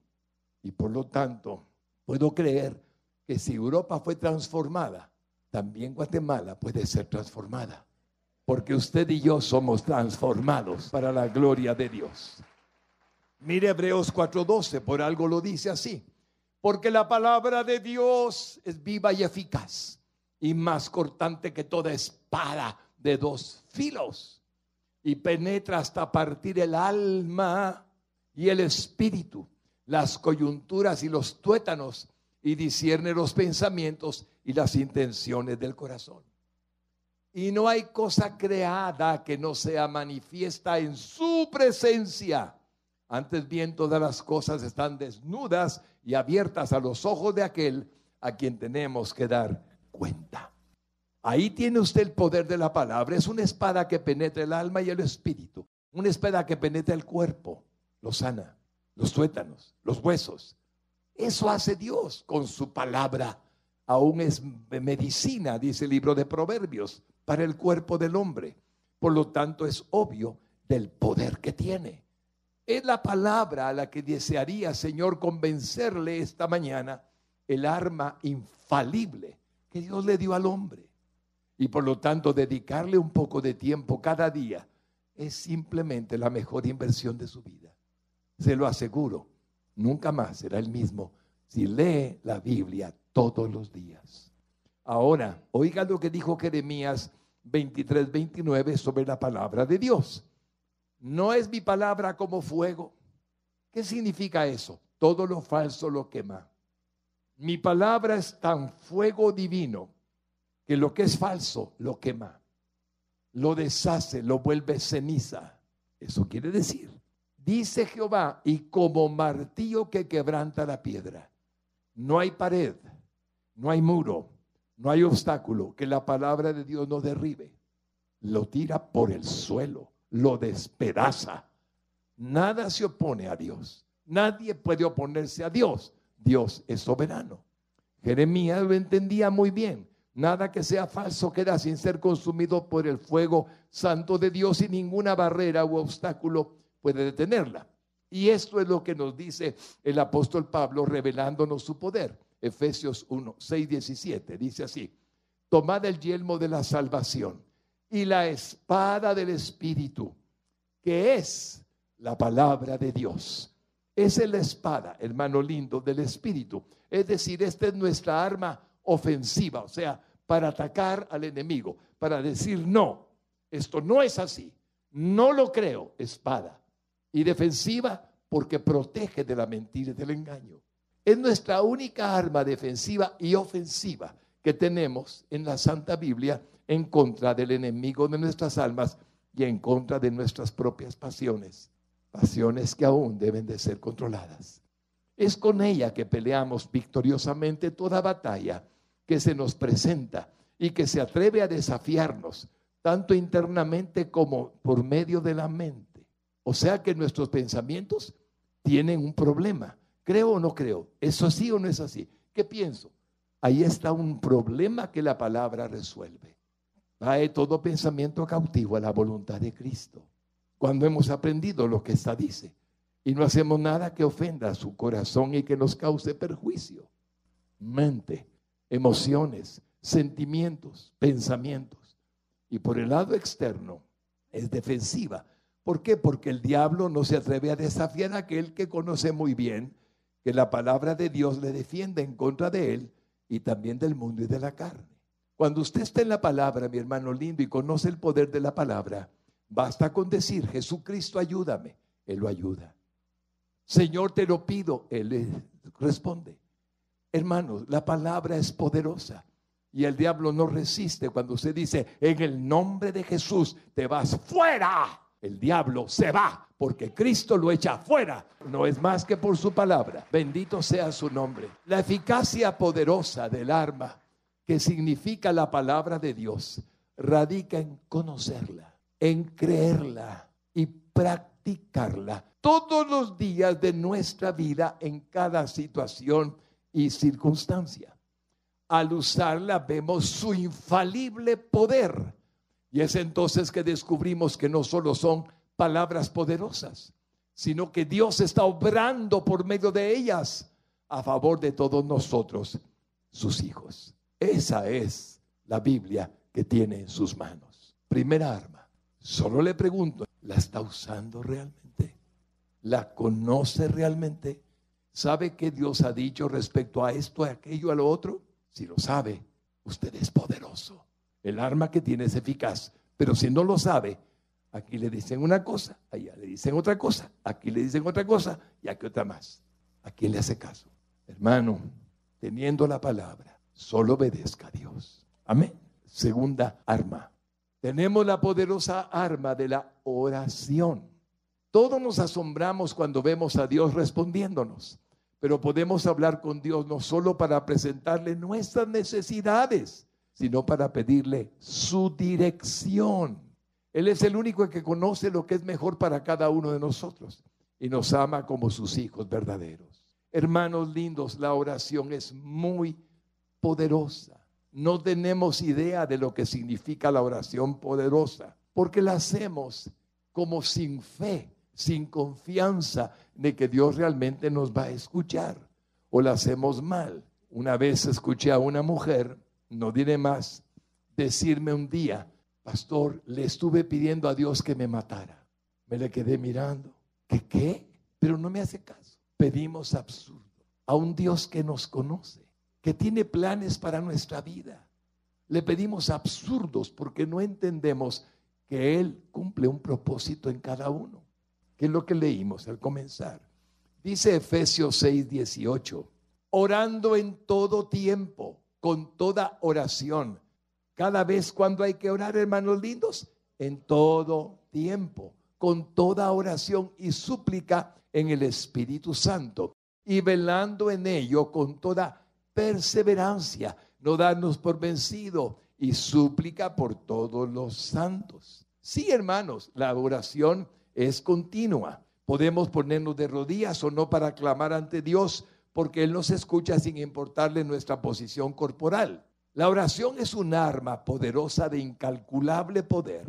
Y por lo tanto, puedo creer que si Europa fue transformada, también Guatemala puede ser transformada. Porque usted y yo somos transformados para la gloria de Dios. Mire Hebreos 4:12, por algo lo dice así. Porque la palabra de Dios es viva y eficaz y más cortante que toda espada de dos filos y penetra hasta partir el alma y el espíritu, las coyunturas y los tuétanos, y discierne los pensamientos y las intenciones del corazón. Y no hay cosa creada que no sea manifiesta en su presencia. Antes bien, todas las cosas están desnudas y abiertas a los ojos de aquel a quien tenemos que dar cuenta. Ahí tiene usted el poder de la palabra. Es una espada que penetra el alma y el espíritu. Una espada que penetra el cuerpo, lo sana, los tuétanos, los huesos, Eso hace Dios con su palabra. Aún es medicina, dice el libro de Proverbios, para el cuerpo del hombre. Por lo tanto, es obvio del poder que tiene. Es la palabra a la que desearía, Señor, convencerle esta mañana el arma infalible que Dios le dio al hombre. Y por lo tanto, dedicarle un poco de tiempo cada día es simplemente la mejor inversión de su vida. Se lo aseguro, nunca más será el mismo si lee la Biblia todos los días. Ahora, oiga lo que dijo Jeremías 23, 29 sobre la palabra de Dios. No es mi palabra como fuego. ¿Qué significa eso? Todo lo falso lo quema. Mi palabra es tan fuego divino que lo que es falso lo quema, lo deshace, lo vuelve ceniza. Eso quiere decir, dice Jehová, y como martillo que quebranta la piedra, no hay pared, no hay muro, no hay obstáculo que la palabra de Dios no derribe. Lo tira por el suelo, lo despedaza. Nada se opone a Dios. Nadie puede oponerse a Dios. Dios es soberano. Jeremías lo entendía muy bien. Nada que sea falso queda sin ser consumido por el fuego santo de Dios y ninguna barrera u obstáculo puede detenerla. Y esto es lo que nos dice el apóstol Pablo revelándonos su poder. Efesios 1, 6, 17. Dice así, tomad el yelmo de la salvación y la espada del Espíritu, que es la palabra de Dios. Es la espada, hermano lindo, del Espíritu. Es decir, esta es nuestra arma ofensiva, o sea, para atacar al enemigo, para decir no, esto no es así, no lo creo, espada. Y defensiva porque protege de la mentira y del engaño. Es nuestra única arma defensiva y ofensiva que tenemos en la Santa Biblia en contra del enemigo de nuestras almas y en contra de nuestras propias pasiones, pasiones que aún deben de ser controladas. Es con ella que peleamos victoriosamente toda batalla que se nos presenta y que se atreve a desafiarnos, tanto internamente como por medio de la mente. O sea que nuestros pensamientos tienen un problema. ¿Creo o no creo? ¿Eso sí o no es así? ¿Qué pienso? Ahí está un problema que la palabra resuelve. Trae todo pensamiento cautivo a la voluntad de Cristo. Cuando hemos aprendido lo que esta dice y no hacemos nada que ofenda a su corazón y que nos cause perjuicio. Mente emociones, sentimientos, pensamientos. Y por el lado externo es defensiva. ¿Por qué? Porque el diablo no se atreve a desafiar a aquel que conoce muy bien que la palabra de Dios le defiende en contra de él y también del mundo y de la carne. Cuando usted está en la palabra, mi hermano lindo, y conoce el poder de la palabra, basta con decir, Jesucristo, ayúdame. Él lo ayuda. Señor, te lo pido. Él responde. Hermanos, la palabra es poderosa. Y el diablo no resiste cuando usted dice, en el nombre de Jesús, te vas fuera. El diablo se va porque Cristo lo echa fuera. No es más que por su palabra. Bendito sea su nombre. La eficacia poderosa del arma, que significa la palabra de Dios, radica en conocerla, en creerla y practicarla todos los días de nuestra vida en cada situación y circunstancia. Al usarla vemos su infalible poder. Y es entonces que descubrimos que no solo son palabras poderosas, sino que Dios está obrando por medio de ellas a favor de todos nosotros, sus hijos. Esa es la Biblia que tiene en sus manos. Primera arma. Solo le pregunto, ¿la está usando realmente? ¿La conoce realmente? ¿Sabe qué Dios ha dicho respecto a esto, a aquello, a lo otro? Si lo sabe, usted es poderoso. El arma que tiene es eficaz. Pero si no lo sabe, aquí le dicen una cosa, allá le dicen otra cosa, aquí le dicen otra cosa y aquí otra más. ¿A quién le hace caso? Hermano, teniendo la palabra, solo obedezca a Dios. Amén. Segunda arma. Tenemos la poderosa arma de la oración. Todos nos asombramos cuando vemos a Dios respondiéndonos. Pero podemos hablar con Dios no solo para presentarle nuestras necesidades, sino para pedirle su dirección. Él es el único que conoce lo que es mejor para cada uno de nosotros y nos ama como sus hijos verdaderos. Hermanos lindos, la oración es muy poderosa. No tenemos idea de lo que significa la oración poderosa, porque la hacemos como sin fe, sin confianza de que Dios realmente nos va a escuchar, o la hacemos mal. Una vez escuché a una mujer, no diré más, decirme un día, pastor, le estuve pidiendo a Dios que me matara. Me le quedé mirando. ¿Qué qué? Pero no me hace caso. Pedimos absurdo a un Dios que nos conoce, que tiene planes para nuestra vida. Le pedimos absurdos porque no entendemos que Él cumple un propósito en cada uno, que es lo que leímos al comenzar. Dice Efesios 6, 18, orando en todo tiempo, con toda oración. Cada vez cuando hay que orar, hermanos lindos, en todo tiempo, con toda oración y súplica en el Espíritu Santo, y velando en ello con toda perseverancia, no darnos por vencido y súplica por todos los santos. Sí, hermanos, la oración es continua. Podemos ponernos de rodillas o no para clamar ante Dios, porque Él nos escucha sin importarle nuestra posición corporal. La oración es un arma poderosa de incalculable poder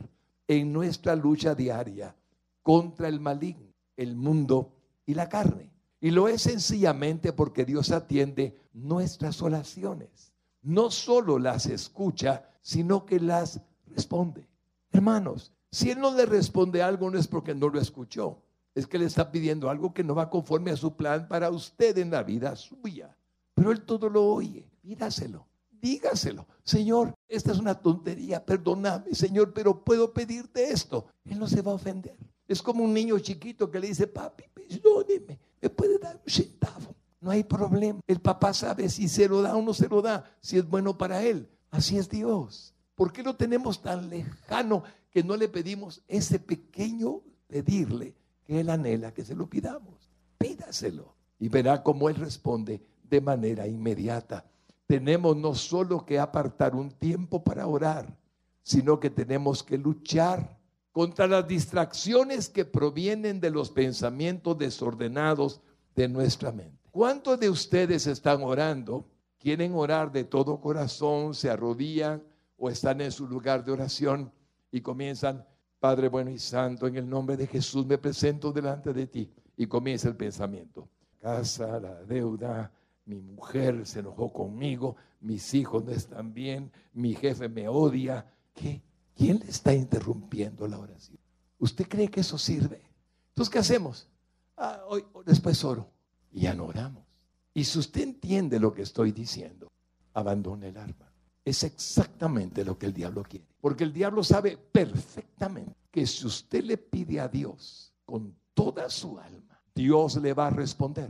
en nuestra lucha diaria contra el maligno, el mundo y la carne. Y lo es sencillamente porque Dios atiende nuestras oraciones. No solo las escucha, sino que las responde. Hermanos, si Él no le responde algo no es porque no lo escuchó, es que le está pidiendo algo que no va conforme a su plan para usted en la vida suya. Pero Él todo lo oye, pídaselo, dígaselo. Señor, esta es una tontería, perdóname, Señor, pero puedo pedirte esto. Él no se va a ofender. Es como un niño chiquito que le dice, papi, perdóneme, me puede dar un centavo. No hay problema. El papá sabe si se lo da o no se lo da, si es bueno para él. Así es Dios. ¿Por qué lo tenemos tan lejano que no le pedimos ese pequeño pedirle que Él anhela que se lo pidamos? Pídaselo y verá cómo Él responde de manera inmediata. Tenemos no solo que apartar un tiempo para orar, sino que tenemos que luchar contra las distracciones que provienen de los pensamientos desordenados de nuestra mente. ¿Cuántos de ustedes están orando? ¿Quieren orar de todo corazón? ¿Se arrodillan o están en su lugar de oración y comienzan, Padre bueno y santo, en el nombre de Jesús me presento delante de ti? Y comienza el pensamiento. Casa, la deuda, mi mujer se enojó conmigo, mis hijos no están bien, mi jefe me odia. ¿Qué? ¿Quién le está interrumpiendo la oración? ¿Usted cree que eso sirve? Entonces, ¿qué hacemos? Ah, hoy, después oro y ya no oramos. Y si usted entiende lo que estoy diciendo, abandone el arma. Es exactamente lo que el diablo quiere. Porque el diablo sabe perfectamente que si usted le pide a Dios con toda su alma, Dios le va a responder.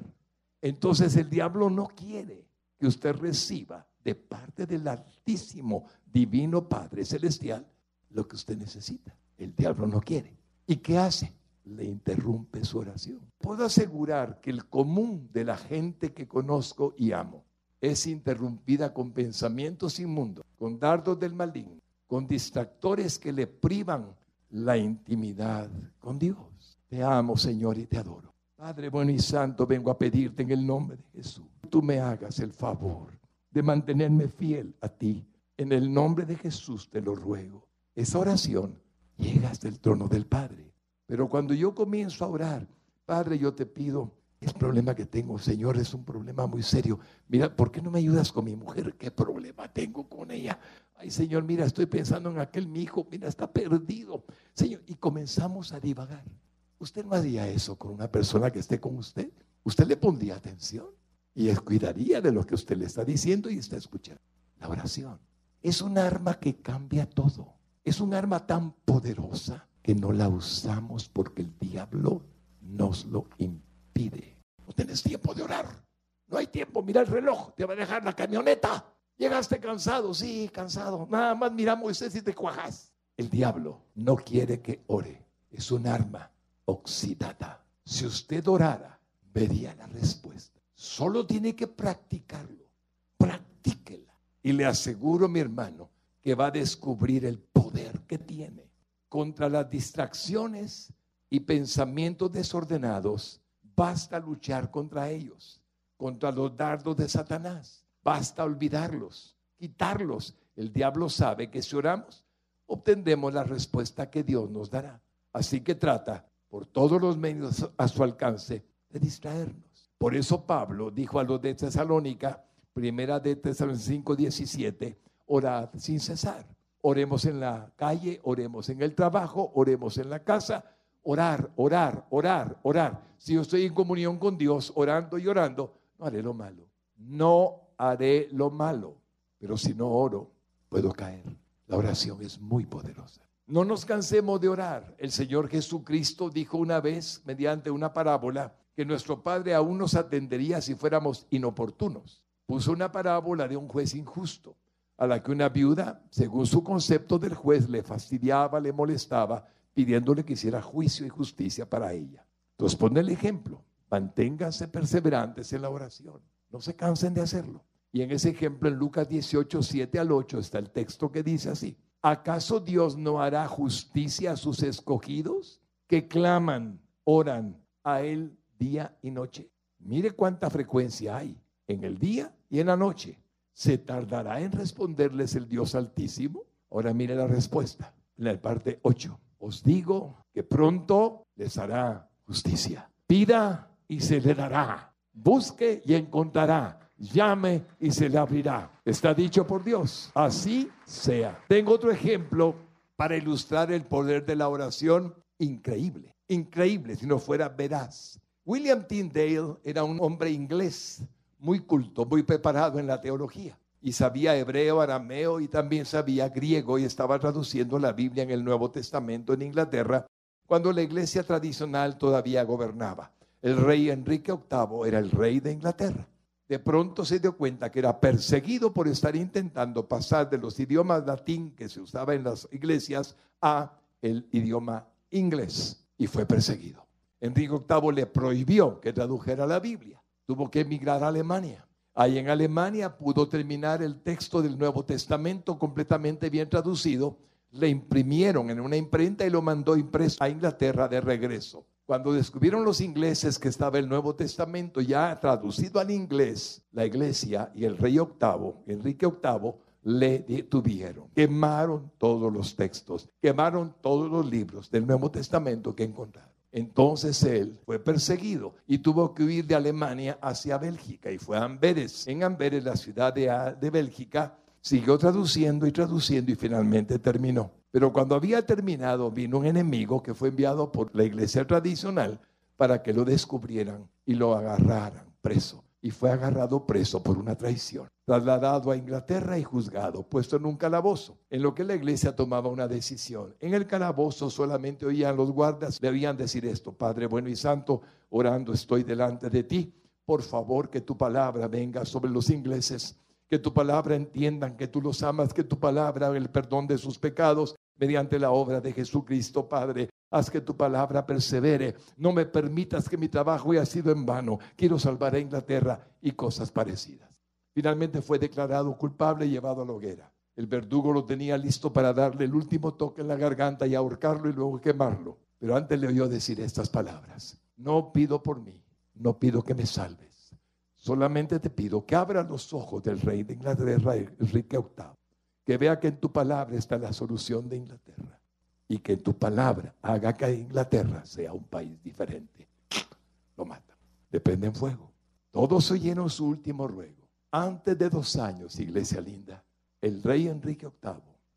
Entonces el diablo no quiere que usted reciba de parte del Altísimo Divino Padre Celestial lo que usted necesita. El diablo no quiere. ¿Y qué hace? Le interrumpe su oración. Puedo asegurar que el común de la gente que conozco y amo es interrumpida con pensamientos inmundos, con dardos del maligno, con distractores que le privan la intimidad con Dios. Te amo, Señor, y te adoro. Padre bueno y santo, vengo a pedirte en el nombre de Jesús. Tú me hagas el favor de mantenerme fiel a ti. En el nombre de Jesús te lo ruego. Esa oración llega hasta el trono del Padre. Pero cuando yo comienzo a orar, Padre, yo te pido, el problema que tengo, Señor, es un problema muy serio. Mira, ¿por qué no me ayudas con mi mujer? ¿Qué problema tengo con ella? Ay, Señor, mira, estoy pensando en aquel mi hijo, mira, está perdido. Señor, y comenzamos a divagar. Usted no haría eso con una persona que esté con usted. Usted le pondría atención y cuidaría de lo que usted le está diciendo y está escuchando. La oración es un arma que cambia todo. Es un arma tan poderosa que no la usamos porque el diablo nos lo impide. No tienes tiempo de orar. No hay tiempo. Mira el reloj. Te va a dejar la camioneta. Llegaste cansado. Sí, cansado. Nada más mira Moisés y te cuajas. El diablo no quiere que ore. Es un arma oxidada. Si usted orara, vería la respuesta. Solo tiene que practicarlo. Practíquela. Y le aseguro, mi hermano, que va a descubrir el poder que tiene contra las distracciones y pensamientos desordenados. Basta luchar contra ellos. contra los dardos de Satanás. Basta olvidarlos, quitarlos. El diablo sabe que si oramos, obtendremos la respuesta que Dios nos dará. Así que trata por todos los medios a su alcance de distraernos. Por eso Pablo dijo a los de Tesalónica, primera de Tesalónica 5, 17, orad sin cesar. Oremos en la calle, oremos en el trabajo, oremos en la casa, orar, orar, orar, orar. Si yo estoy en comunión con Dios, orando y orando, no haré lo malo. No haré lo malo. Pero si no oro, puedo caer. La oración es muy poderosa. No nos cansemos de orar. El Señor Jesucristo dijo una vez, mediante una parábola, que nuestro Padre aún nos atendería si fuéramos inoportunos. Puso una parábola de un juez injusto, a la que una viuda, según su concepto del juez, le fastidiaba, le molestaba, pidiéndole que hiciera juicio y justicia para ella. Entonces pone el ejemplo. Manténganse perseverantes en la oración. No se cansen de hacerlo. Y en ese ejemplo, en Lucas 18, 7 al 8, está el texto que dice así. ¿Acaso Dios no hará justicia a sus escogidos que claman, oran a Él día y noche? Mire cuánta frecuencia hay en el día y en la noche. ¿Se tardará en responderles el Dios Altísimo? Ahora mire la respuesta en la parte 8. Os digo que pronto les hará justicia. Pida y se le dará. Busque y encontrará. Llame y se le abrirá. Está dicho por Dios. Así sea. Tengo otro ejemplo para ilustrar el poder de la oración. Increíble. Increíble si no fuera veraz. William Tyndale era un hombre inglés muy culto, muy preparado en la teología. Y sabía hebreo, arameo y también sabía griego y estaba traduciendo la Biblia en el Nuevo Testamento en Inglaterra cuando la iglesia tradicional todavía gobernaba. El rey Enrique VIII era el rey de Inglaterra. De pronto se dio cuenta que era perseguido por estar intentando pasar de los idiomas latín que se usaba en las iglesias a el idioma inglés y fue perseguido. Enrique VIII le prohibió que tradujera la Biblia. Tuvo que emigrar a Alemania. Ahí en Alemania pudo terminar el texto del Nuevo Testamento completamente bien traducido. Le imprimieron en una imprenta y lo mandó impreso a Inglaterra de regreso. Cuando descubrieron los ingleses que estaba el Nuevo Testamento ya traducido al inglés, la iglesia y el rey octavo, Enrique VIII, le detuvieron. Quemaron todos los textos, quemaron todos los libros del Nuevo Testamento que encontraron. Entonces él fue perseguido y tuvo que huir de Alemania hacia Bélgica y fue a Amberes. En Amberes, la ciudad de, de Bélgica, siguió traduciendo y traduciendo y finalmente terminó. Pero cuando había terminado, vino un enemigo que fue enviado por la iglesia tradicional para que lo descubrieran y lo agarraran preso. Y fue agarrado preso por una traición, trasladado a Inglaterra y juzgado, puesto en un calabozo, en lo que la iglesia tomaba una decisión. En el calabozo solamente oían los guardas, debían decir esto, Padre bueno y santo, orando estoy delante de ti, por favor que tu palabra venga sobre los ingleses que tu palabra entiendan que tú los amas, que tu palabra el perdón de sus pecados mediante la obra de Jesucristo, Padre. Haz que tu palabra persevere. No me permitas que mi trabajo haya sido en vano. Quiero salvar a Inglaterra y cosas parecidas. Finalmente fue declarado culpable y llevado a la hoguera. El verdugo lo tenía listo para darle el último toque en la garganta y ahorcarlo y luego quemarlo. Pero antes le oyó decir estas palabras. No pido por mí, no pido que me salves Solamente te pido que abra los ojos del rey de Inglaterra, Enrique VIII, que vea que en tu palabra está la solución de Inglaterra y que en tu palabra haga que Inglaterra sea un país diferente. Lo mata. Depende en fuego. Todos oyeron su último ruego. Antes de dos años, iglesia linda, el rey Enrique VIII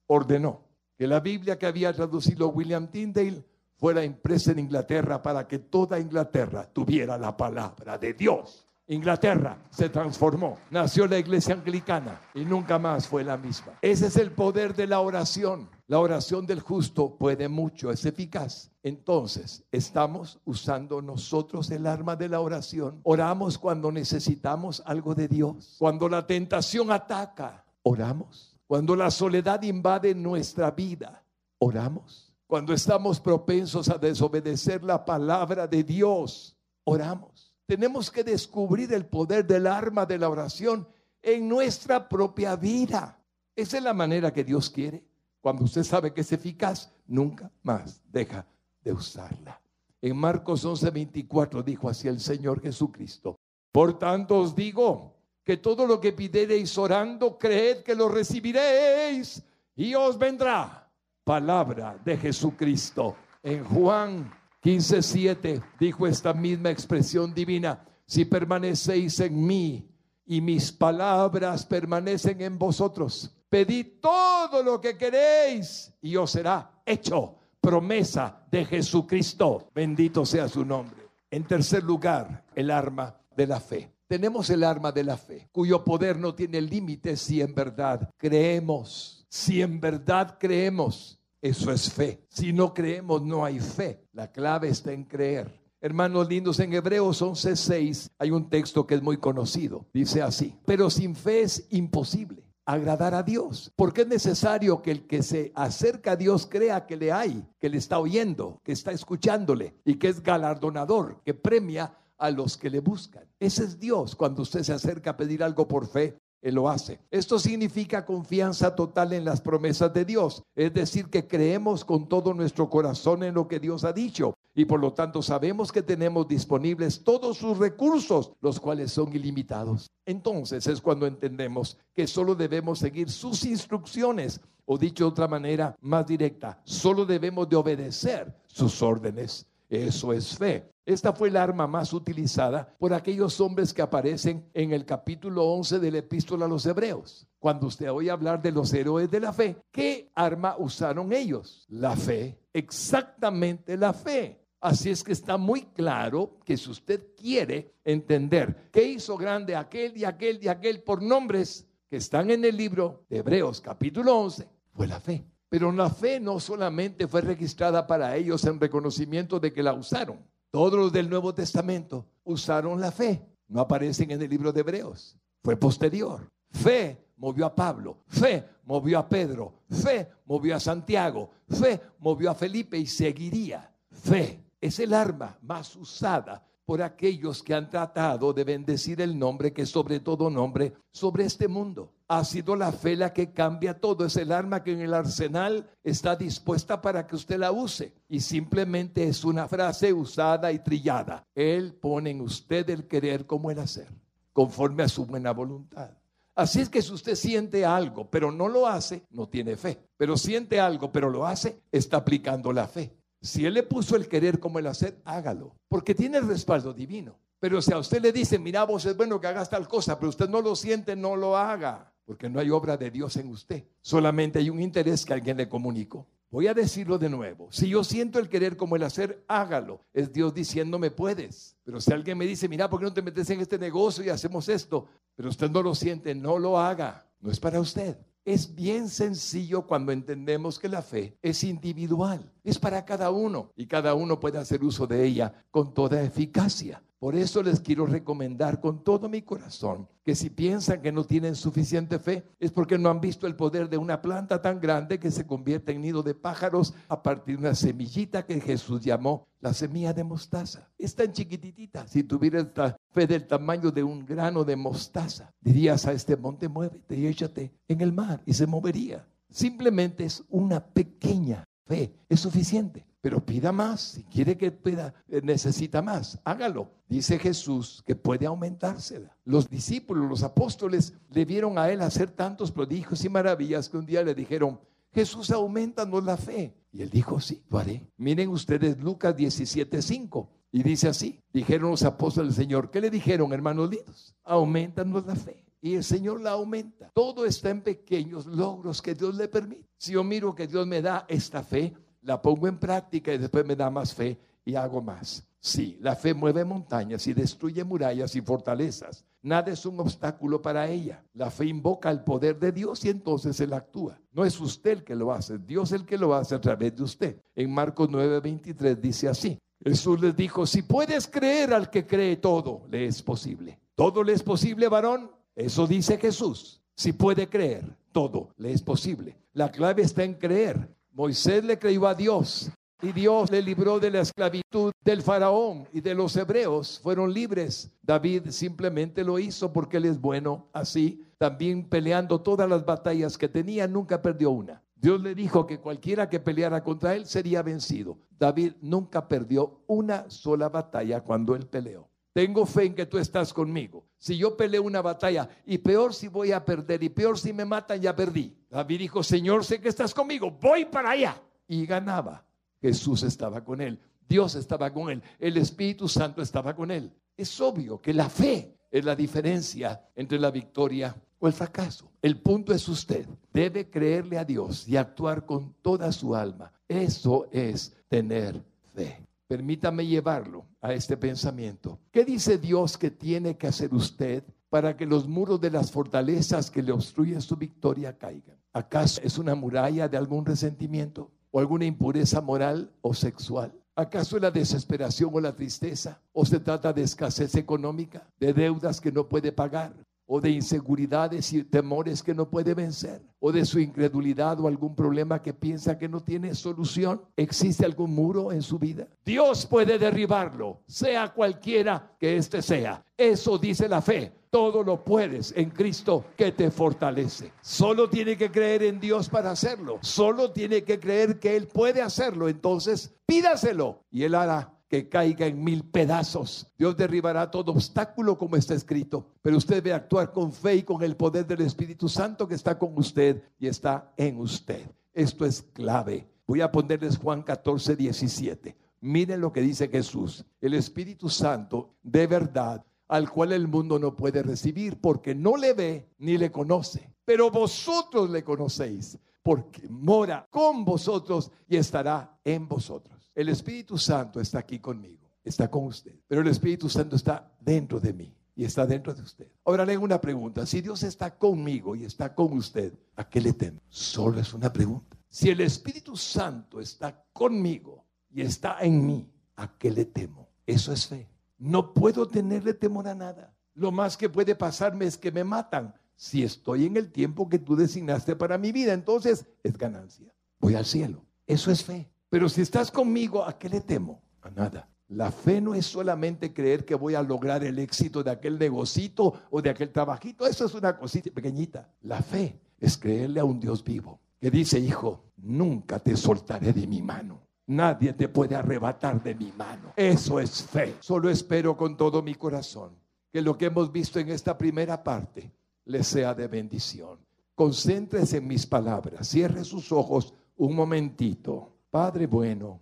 ordenó que la Biblia que había traducido William Tyndale fuera impresa en Inglaterra para que toda Inglaterra tuviera la palabra de Dios. Inglaterra se transformó, nació la iglesia anglicana y nunca más fue la misma. Ese es el poder de la oración. La oración del justo puede mucho, es eficaz. Entonces, estamos usando nosotros el arma de la oración. Oramos cuando necesitamos algo de Dios. Cuando la tentación ataca, oramos. Cuando la soledad invade nuestra vida, oramos. Cuando estamos propensos a desobedecer la palabra de Dios, oramos. Tenemos que descubrir el poder del arma de la oración en nuestra propia vida. Esa es la manera que Dios quiere. Cuando usted sabe que es eficaz, nunca más deja de usarla. En Marcos 11:24 dijo así el Señor Jesucristo, Por tanto os digo que todo lo que pidiereis orando, creed que lo recibiréis y os vendrá. Palabra de Jesucristo. En Juan 15:7 dijo esta misma expresión divina, si permanecéis en mí y mis palabras permanecen en vosotros, pedid todo lo que queréis y os será hecho. Promesa de Jesucristo. Bendito sea su nombre. En tercer lugar, el arma de la fe. Tenemos el arma de la fe, cuyo poder no tiene límites si en verdad creemos. Si en verdad creemos, eso es fe. Si no creemos, no hay fe. La clave está en creer. Hermanos lindos, en Hebreos 11:6 hay un texto que es muy conocido. Dice así, pero sin fe es imposible agradar a Dios, porque es necesario que el que se acerca a Dios crea que le hay, que le está oyendo, que está escuchándole y que es galardonador, que premia a los que le buscan. Ese es Dios cuando usted se acerca a pedir algo por fe. Él lo hace. Esto significa confianza total en las promesas de Dios, es decir, que creemos con todo nuestro corazón en lo que Dios ha dicho y por lo tanto sabemos que tenemos disponibles todos sus recursos, los cuales son ilimitados. Entonces es cuando entendemos que solo debemos seguir sus instrucciones o dicho de otra manera más directa, solo debemos de obedecer sus órdenes. Eso es fe. Esta fue el arma más utilizada por aquellos hombres que aparecen en el capítulo 11 de la epístola a los hebreos. Cuando usted oye hablar de los héroes de la fe, ¿qué arma usaron ellos? La fe, exactamente la fe. Así es que está muy claro que si usted quiere entender qué hizo grande aquel y aquel y aquel por nombres que están en el libro de Hebreos capítulo 11, fue la fe. Pero la fe no solamente fue registrada para ellos en reconocimiento de que la usaron, todos los del Nuevo Testamento usaron la fe. No aparecen en el libro de Hebreos. Fue posterior. Fe movió a Pablo. Fe movió a Pedro. Fe movió a Santiago. Fe movió a Felipe y seguiría. Fe es el arma más usada por aquellos que han tratado de bendecir el nombre que sobre todo nombre sobre este mundo. Ha sido la fe la que cambia todo, es el arma que en el arsenal está dispuesta para que usted la use. Y simplemente es una frase usada y trillada. Él pone en usted el querer como el hacer, conforme a su buena voluntad. Así es que si usted siente algo, pero no lo hace, no tiene fe. Pero siente algo, pero lo hace, está aplicando la fe. Si Él le puso el querer como el hacer, hágalo, porque tiene respaldo divino. Pero si a usted le dice, mira, vos es bueno que hagas tal cosa, pero usted no lo siente, no lo haga, porque no hay obra de Dios en usted. Solamente hay un interés que alguien le comunicó. Voy a decirlo de nuevo. Si yo siento el querer como el hacer, hágalo. Es Dios diciéndome puedes. Pero si alguien me dice, mira, ¿por qué no te metes en este negocio y hacemos esto? Pero usted no lo siente, no lo haga. No es para usted. Es bien sencillo cuando entendemos que la fe es individual, es para cada uno y cada uno puede hacer uso de ella con toda eficacia. Por eso les quiero recomendar con todo mi corazón que si piensan que no tienen suficiente fe es porque no han visto el poder de una planta tan grande que se convierte en nido de pájaros a partir de una semillita que Jesús llamó la semilla de mostaza. Es tan chiquititita. Si tuviera esta fe del tamaño de un grano de mostaza, dirías a este monte, muévete y échate en el mar y se movería. Simplemente es una pequeña fe, es suficiente. Pero pida más, si quiere que pida, eh, necesita más, hágalo. Dice Jesús que puede aumentársela. Los discípulos, los apóstoles, le vieron a él hacer tantos prodigios y maravillas que un día le dijeron, Jesús, aumentanos la fe. Y él dijo, sí, lo haré. Miren ustedes Lucas 17:5. Y dice así, dijeron los apóstoles del Señor, ¿qué le dijeron, hermanos lindos? Aumentanos la fe. Y el Señor la aumenta. Todo está en pequeños logros que Dios le permite. Si yo miro que Dios me da esta fe, la pongo en práctica y después me da más fe y hago más. Sí, la fe mueve montañas y destruye murallas y fortalezas. Nada es un obstáculo para ella. La fe invoca el poder de Dios y entonces Él actúa. No es usted el que lo hace, Dios el que lo hace a través de usted. En Marcos 9:23 dice así. Jesús les dijo, si puedes creer al que cree todo, le es posible. ¿Todo le es posible, varón? Eso dice Jesús. Si puede creer, todo le es posible. La clave está en creer. Moisés le creyó a Dios y Dios le libró de la esclavitud del faraón y de los hebreos. Fueron libres. David simplemente lo hizo porque él es bueno. Así, también peleando todas las batallas que tenía, nunca perdió una. Dios le dijo que cualquiera que peleara contra él sería vencido. David nunca perdió una sola batalla cuando él peleó. Tengo fe en que tú estás conmigo. Si yo peleo una batalla, y peor si voy a perder, y peor si me matan, ya perdí. David dijo, Señor, sé que estás conmigo, voy para allá. Y ganaba. Jesús estaba con él, Dios estaba con él, el Espíritu Santo estaba con él. Es obvio que la fe es la diferencia entre la victoria o el fracaso. El punto es usted. Debe creerle a Dios y actuar con toda su alma. Eso es tener fe. Permítame llevarlo a este pensamiento. ¿Qué dice Dios que tiene que hacer usted para que los muros de las fortalezas que le obstruyen su victoria caigan? ¿Acaso es una muralla de algún resentimiento o alguna impureza moral o sexual? ¿Acaso es la desesperación o la tristeza? ¿O se trata de escasez económica, de deudas que no puede pagar? O de inseguridades y temores que no puede vencer, o de su incredulidad o algún problema que piensa que no tiene solución. ¿Existe algún muro en su vida? Dios puede derribarlo, sea cualquiera que éste sea. Eso dice la fe. Todo lo puedes en Cristo que te fortalece. Solo tiene que creer en Dios para hacerlo. Solo tiene que creer que Él puede hacerlo. Entonces, pídaselo y Él hará que caiga en mil pedazos. Dios derribará todo obstáculo como está escrito, pero usted debe actuar con fe y con el poder del Espíritu Santo que está con usted y está en usted. Esto es clave. Voy a ponerles Juan 14, 17. Miren lo que dice Jesús. El Espíritu Santo de verdad al cual el mundo no puede recibir porque no le ve ni le conoce. Pero vosotros le conocéis porque mora con vosotros y estará en vosotros. El Espíritu Santo está aquí conmigo, está con usted, pero el Espíritu Santo está dentro de mí y está dentro de usted. Ahora le hago una pregunta, si Dios está conmigo y está con usted, ¿a qué le temo? Solo es una pregunta. Si el Espíritu Santo está conmigo y está en mí, ¿a qué le temo? Eso es fe. No puedo tenerle temor a nada. Lo más que puede pasarme es que me matan. Si estoy en el tiempo que tú designaste para mi vida, entonces es ganancia. Voy al cielo. Eso es fe. Pero si estás conmigo, ¿a qué le temo? A nada. La fe no es solamente creer que voy a lograr el éxito de aquel negocito o de aquel trabajito. Eso es una cosita pequeñita. La fe es creerle a un Dios vivo que dice, hijo, nunca te soltaré de mi mano. Nadie te puede arrebatar de mi mano. Eso es fe. Solo espero con todo mi corazón que lo que hemos visto en esta primera parte le sea de bendición. Concéntrese en mis palabras. Cierre sus ojos un momentito. Padre bueno,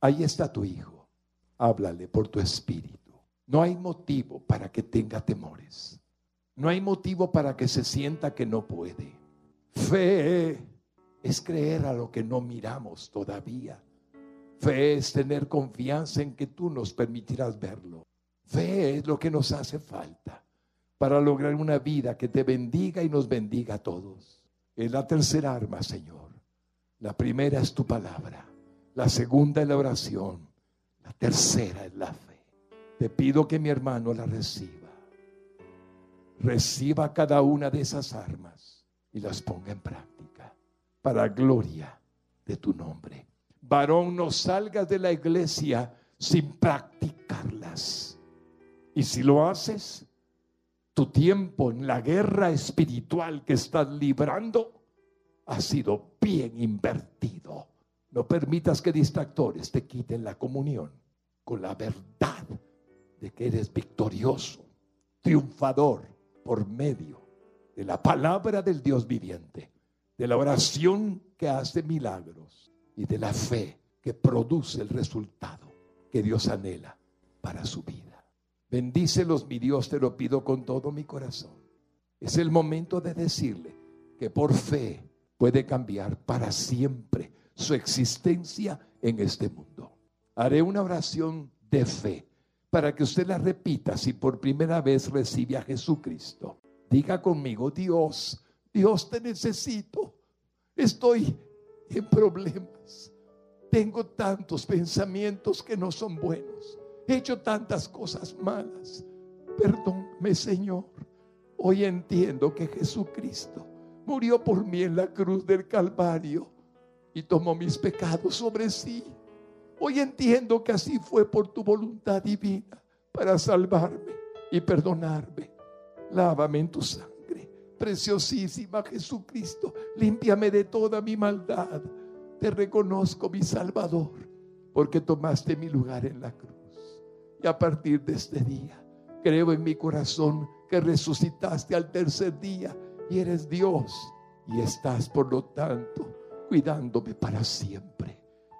ahí está tu hijo. Háblale por tu espíritu. No hay motivo para que tenga temores. No hay motivo para que se sienta que no puede. Fe es creer a lo que no miramos todavía. Fe es tener confianza en que tú nos permitirás verlo. Fe es lo que nos hace falta para lograr una vida que te bendiga y nos bendiga a todos. Es la tercera arma, Señor. La primera es tu palabra. La segunda es la oración. La tercera es la fe. Te pido que mi hermano la reciba. Reciba cada una de esas armas y las ponga en práctica para gloria de tu nombre. Varón, no salgas de la iglesia sin practicarlas. Y si lo haces, tu tiempo en la guerra espiritual que estás librando ha sido bien invertido. No permitas que distractores te quiten la comunión con la verdad de que eres victorioso, triunfador por medio de la palabra del Dios viviente, de la oración que hace milagros y de la fe que produce el resultado que Dios anhela para su vida. Bendícelos, mi Dios, te lo pido con todo mi corazón. Es el momento de decirle que por fe puede cambiar para siempre su existencia en este mundo. Haré una oración de fe para que usted la repita si por primera vez recibe a Jesucristo. Diga conmigo, Dios, Dios te necesito. Estoy en problemas. Tengo tantos pensamientos que no son buenos. He hecho tantas cosas malas. Perdóname, Señor. Hoy entiendo que Jesucristo murió por mí en la cruz del Calvario y tomó mis pecados sobre sí. Hoy entiendo que así fue por tu voluntad divina para salvarme y perdonarme. Lávame en tu sangre, preciosísima Jesucristo. Límpiame de toda mi maldad. Te reconozco, mi Salvador, porque tomaste mi lugar en la cruz. Y a partir de este día Creo en mi corazón que resucitaste al tercer día y eres Dios y estás por lo tanto cuidándome para siempre.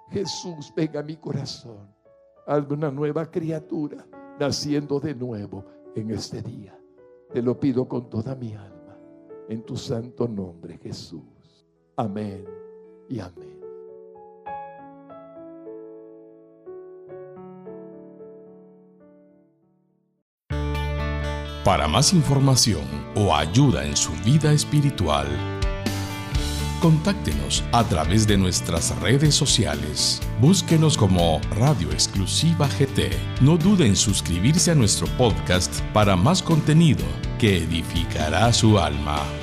Jesús, venga a mi corazón. Hazme una nueva criatura naciendo de nuevo en este día. Te lo pido con toda mi alma. En tu santo nombre, Jesús. Amén y amén. Para más información o ayuda en su vida espiritual, contáctenos a través de nuestras redes sociales. Búsquenos como Radio Exclusiva GT. No dude en suscribirse a nuestro podcast para más contenido que edificará su alma.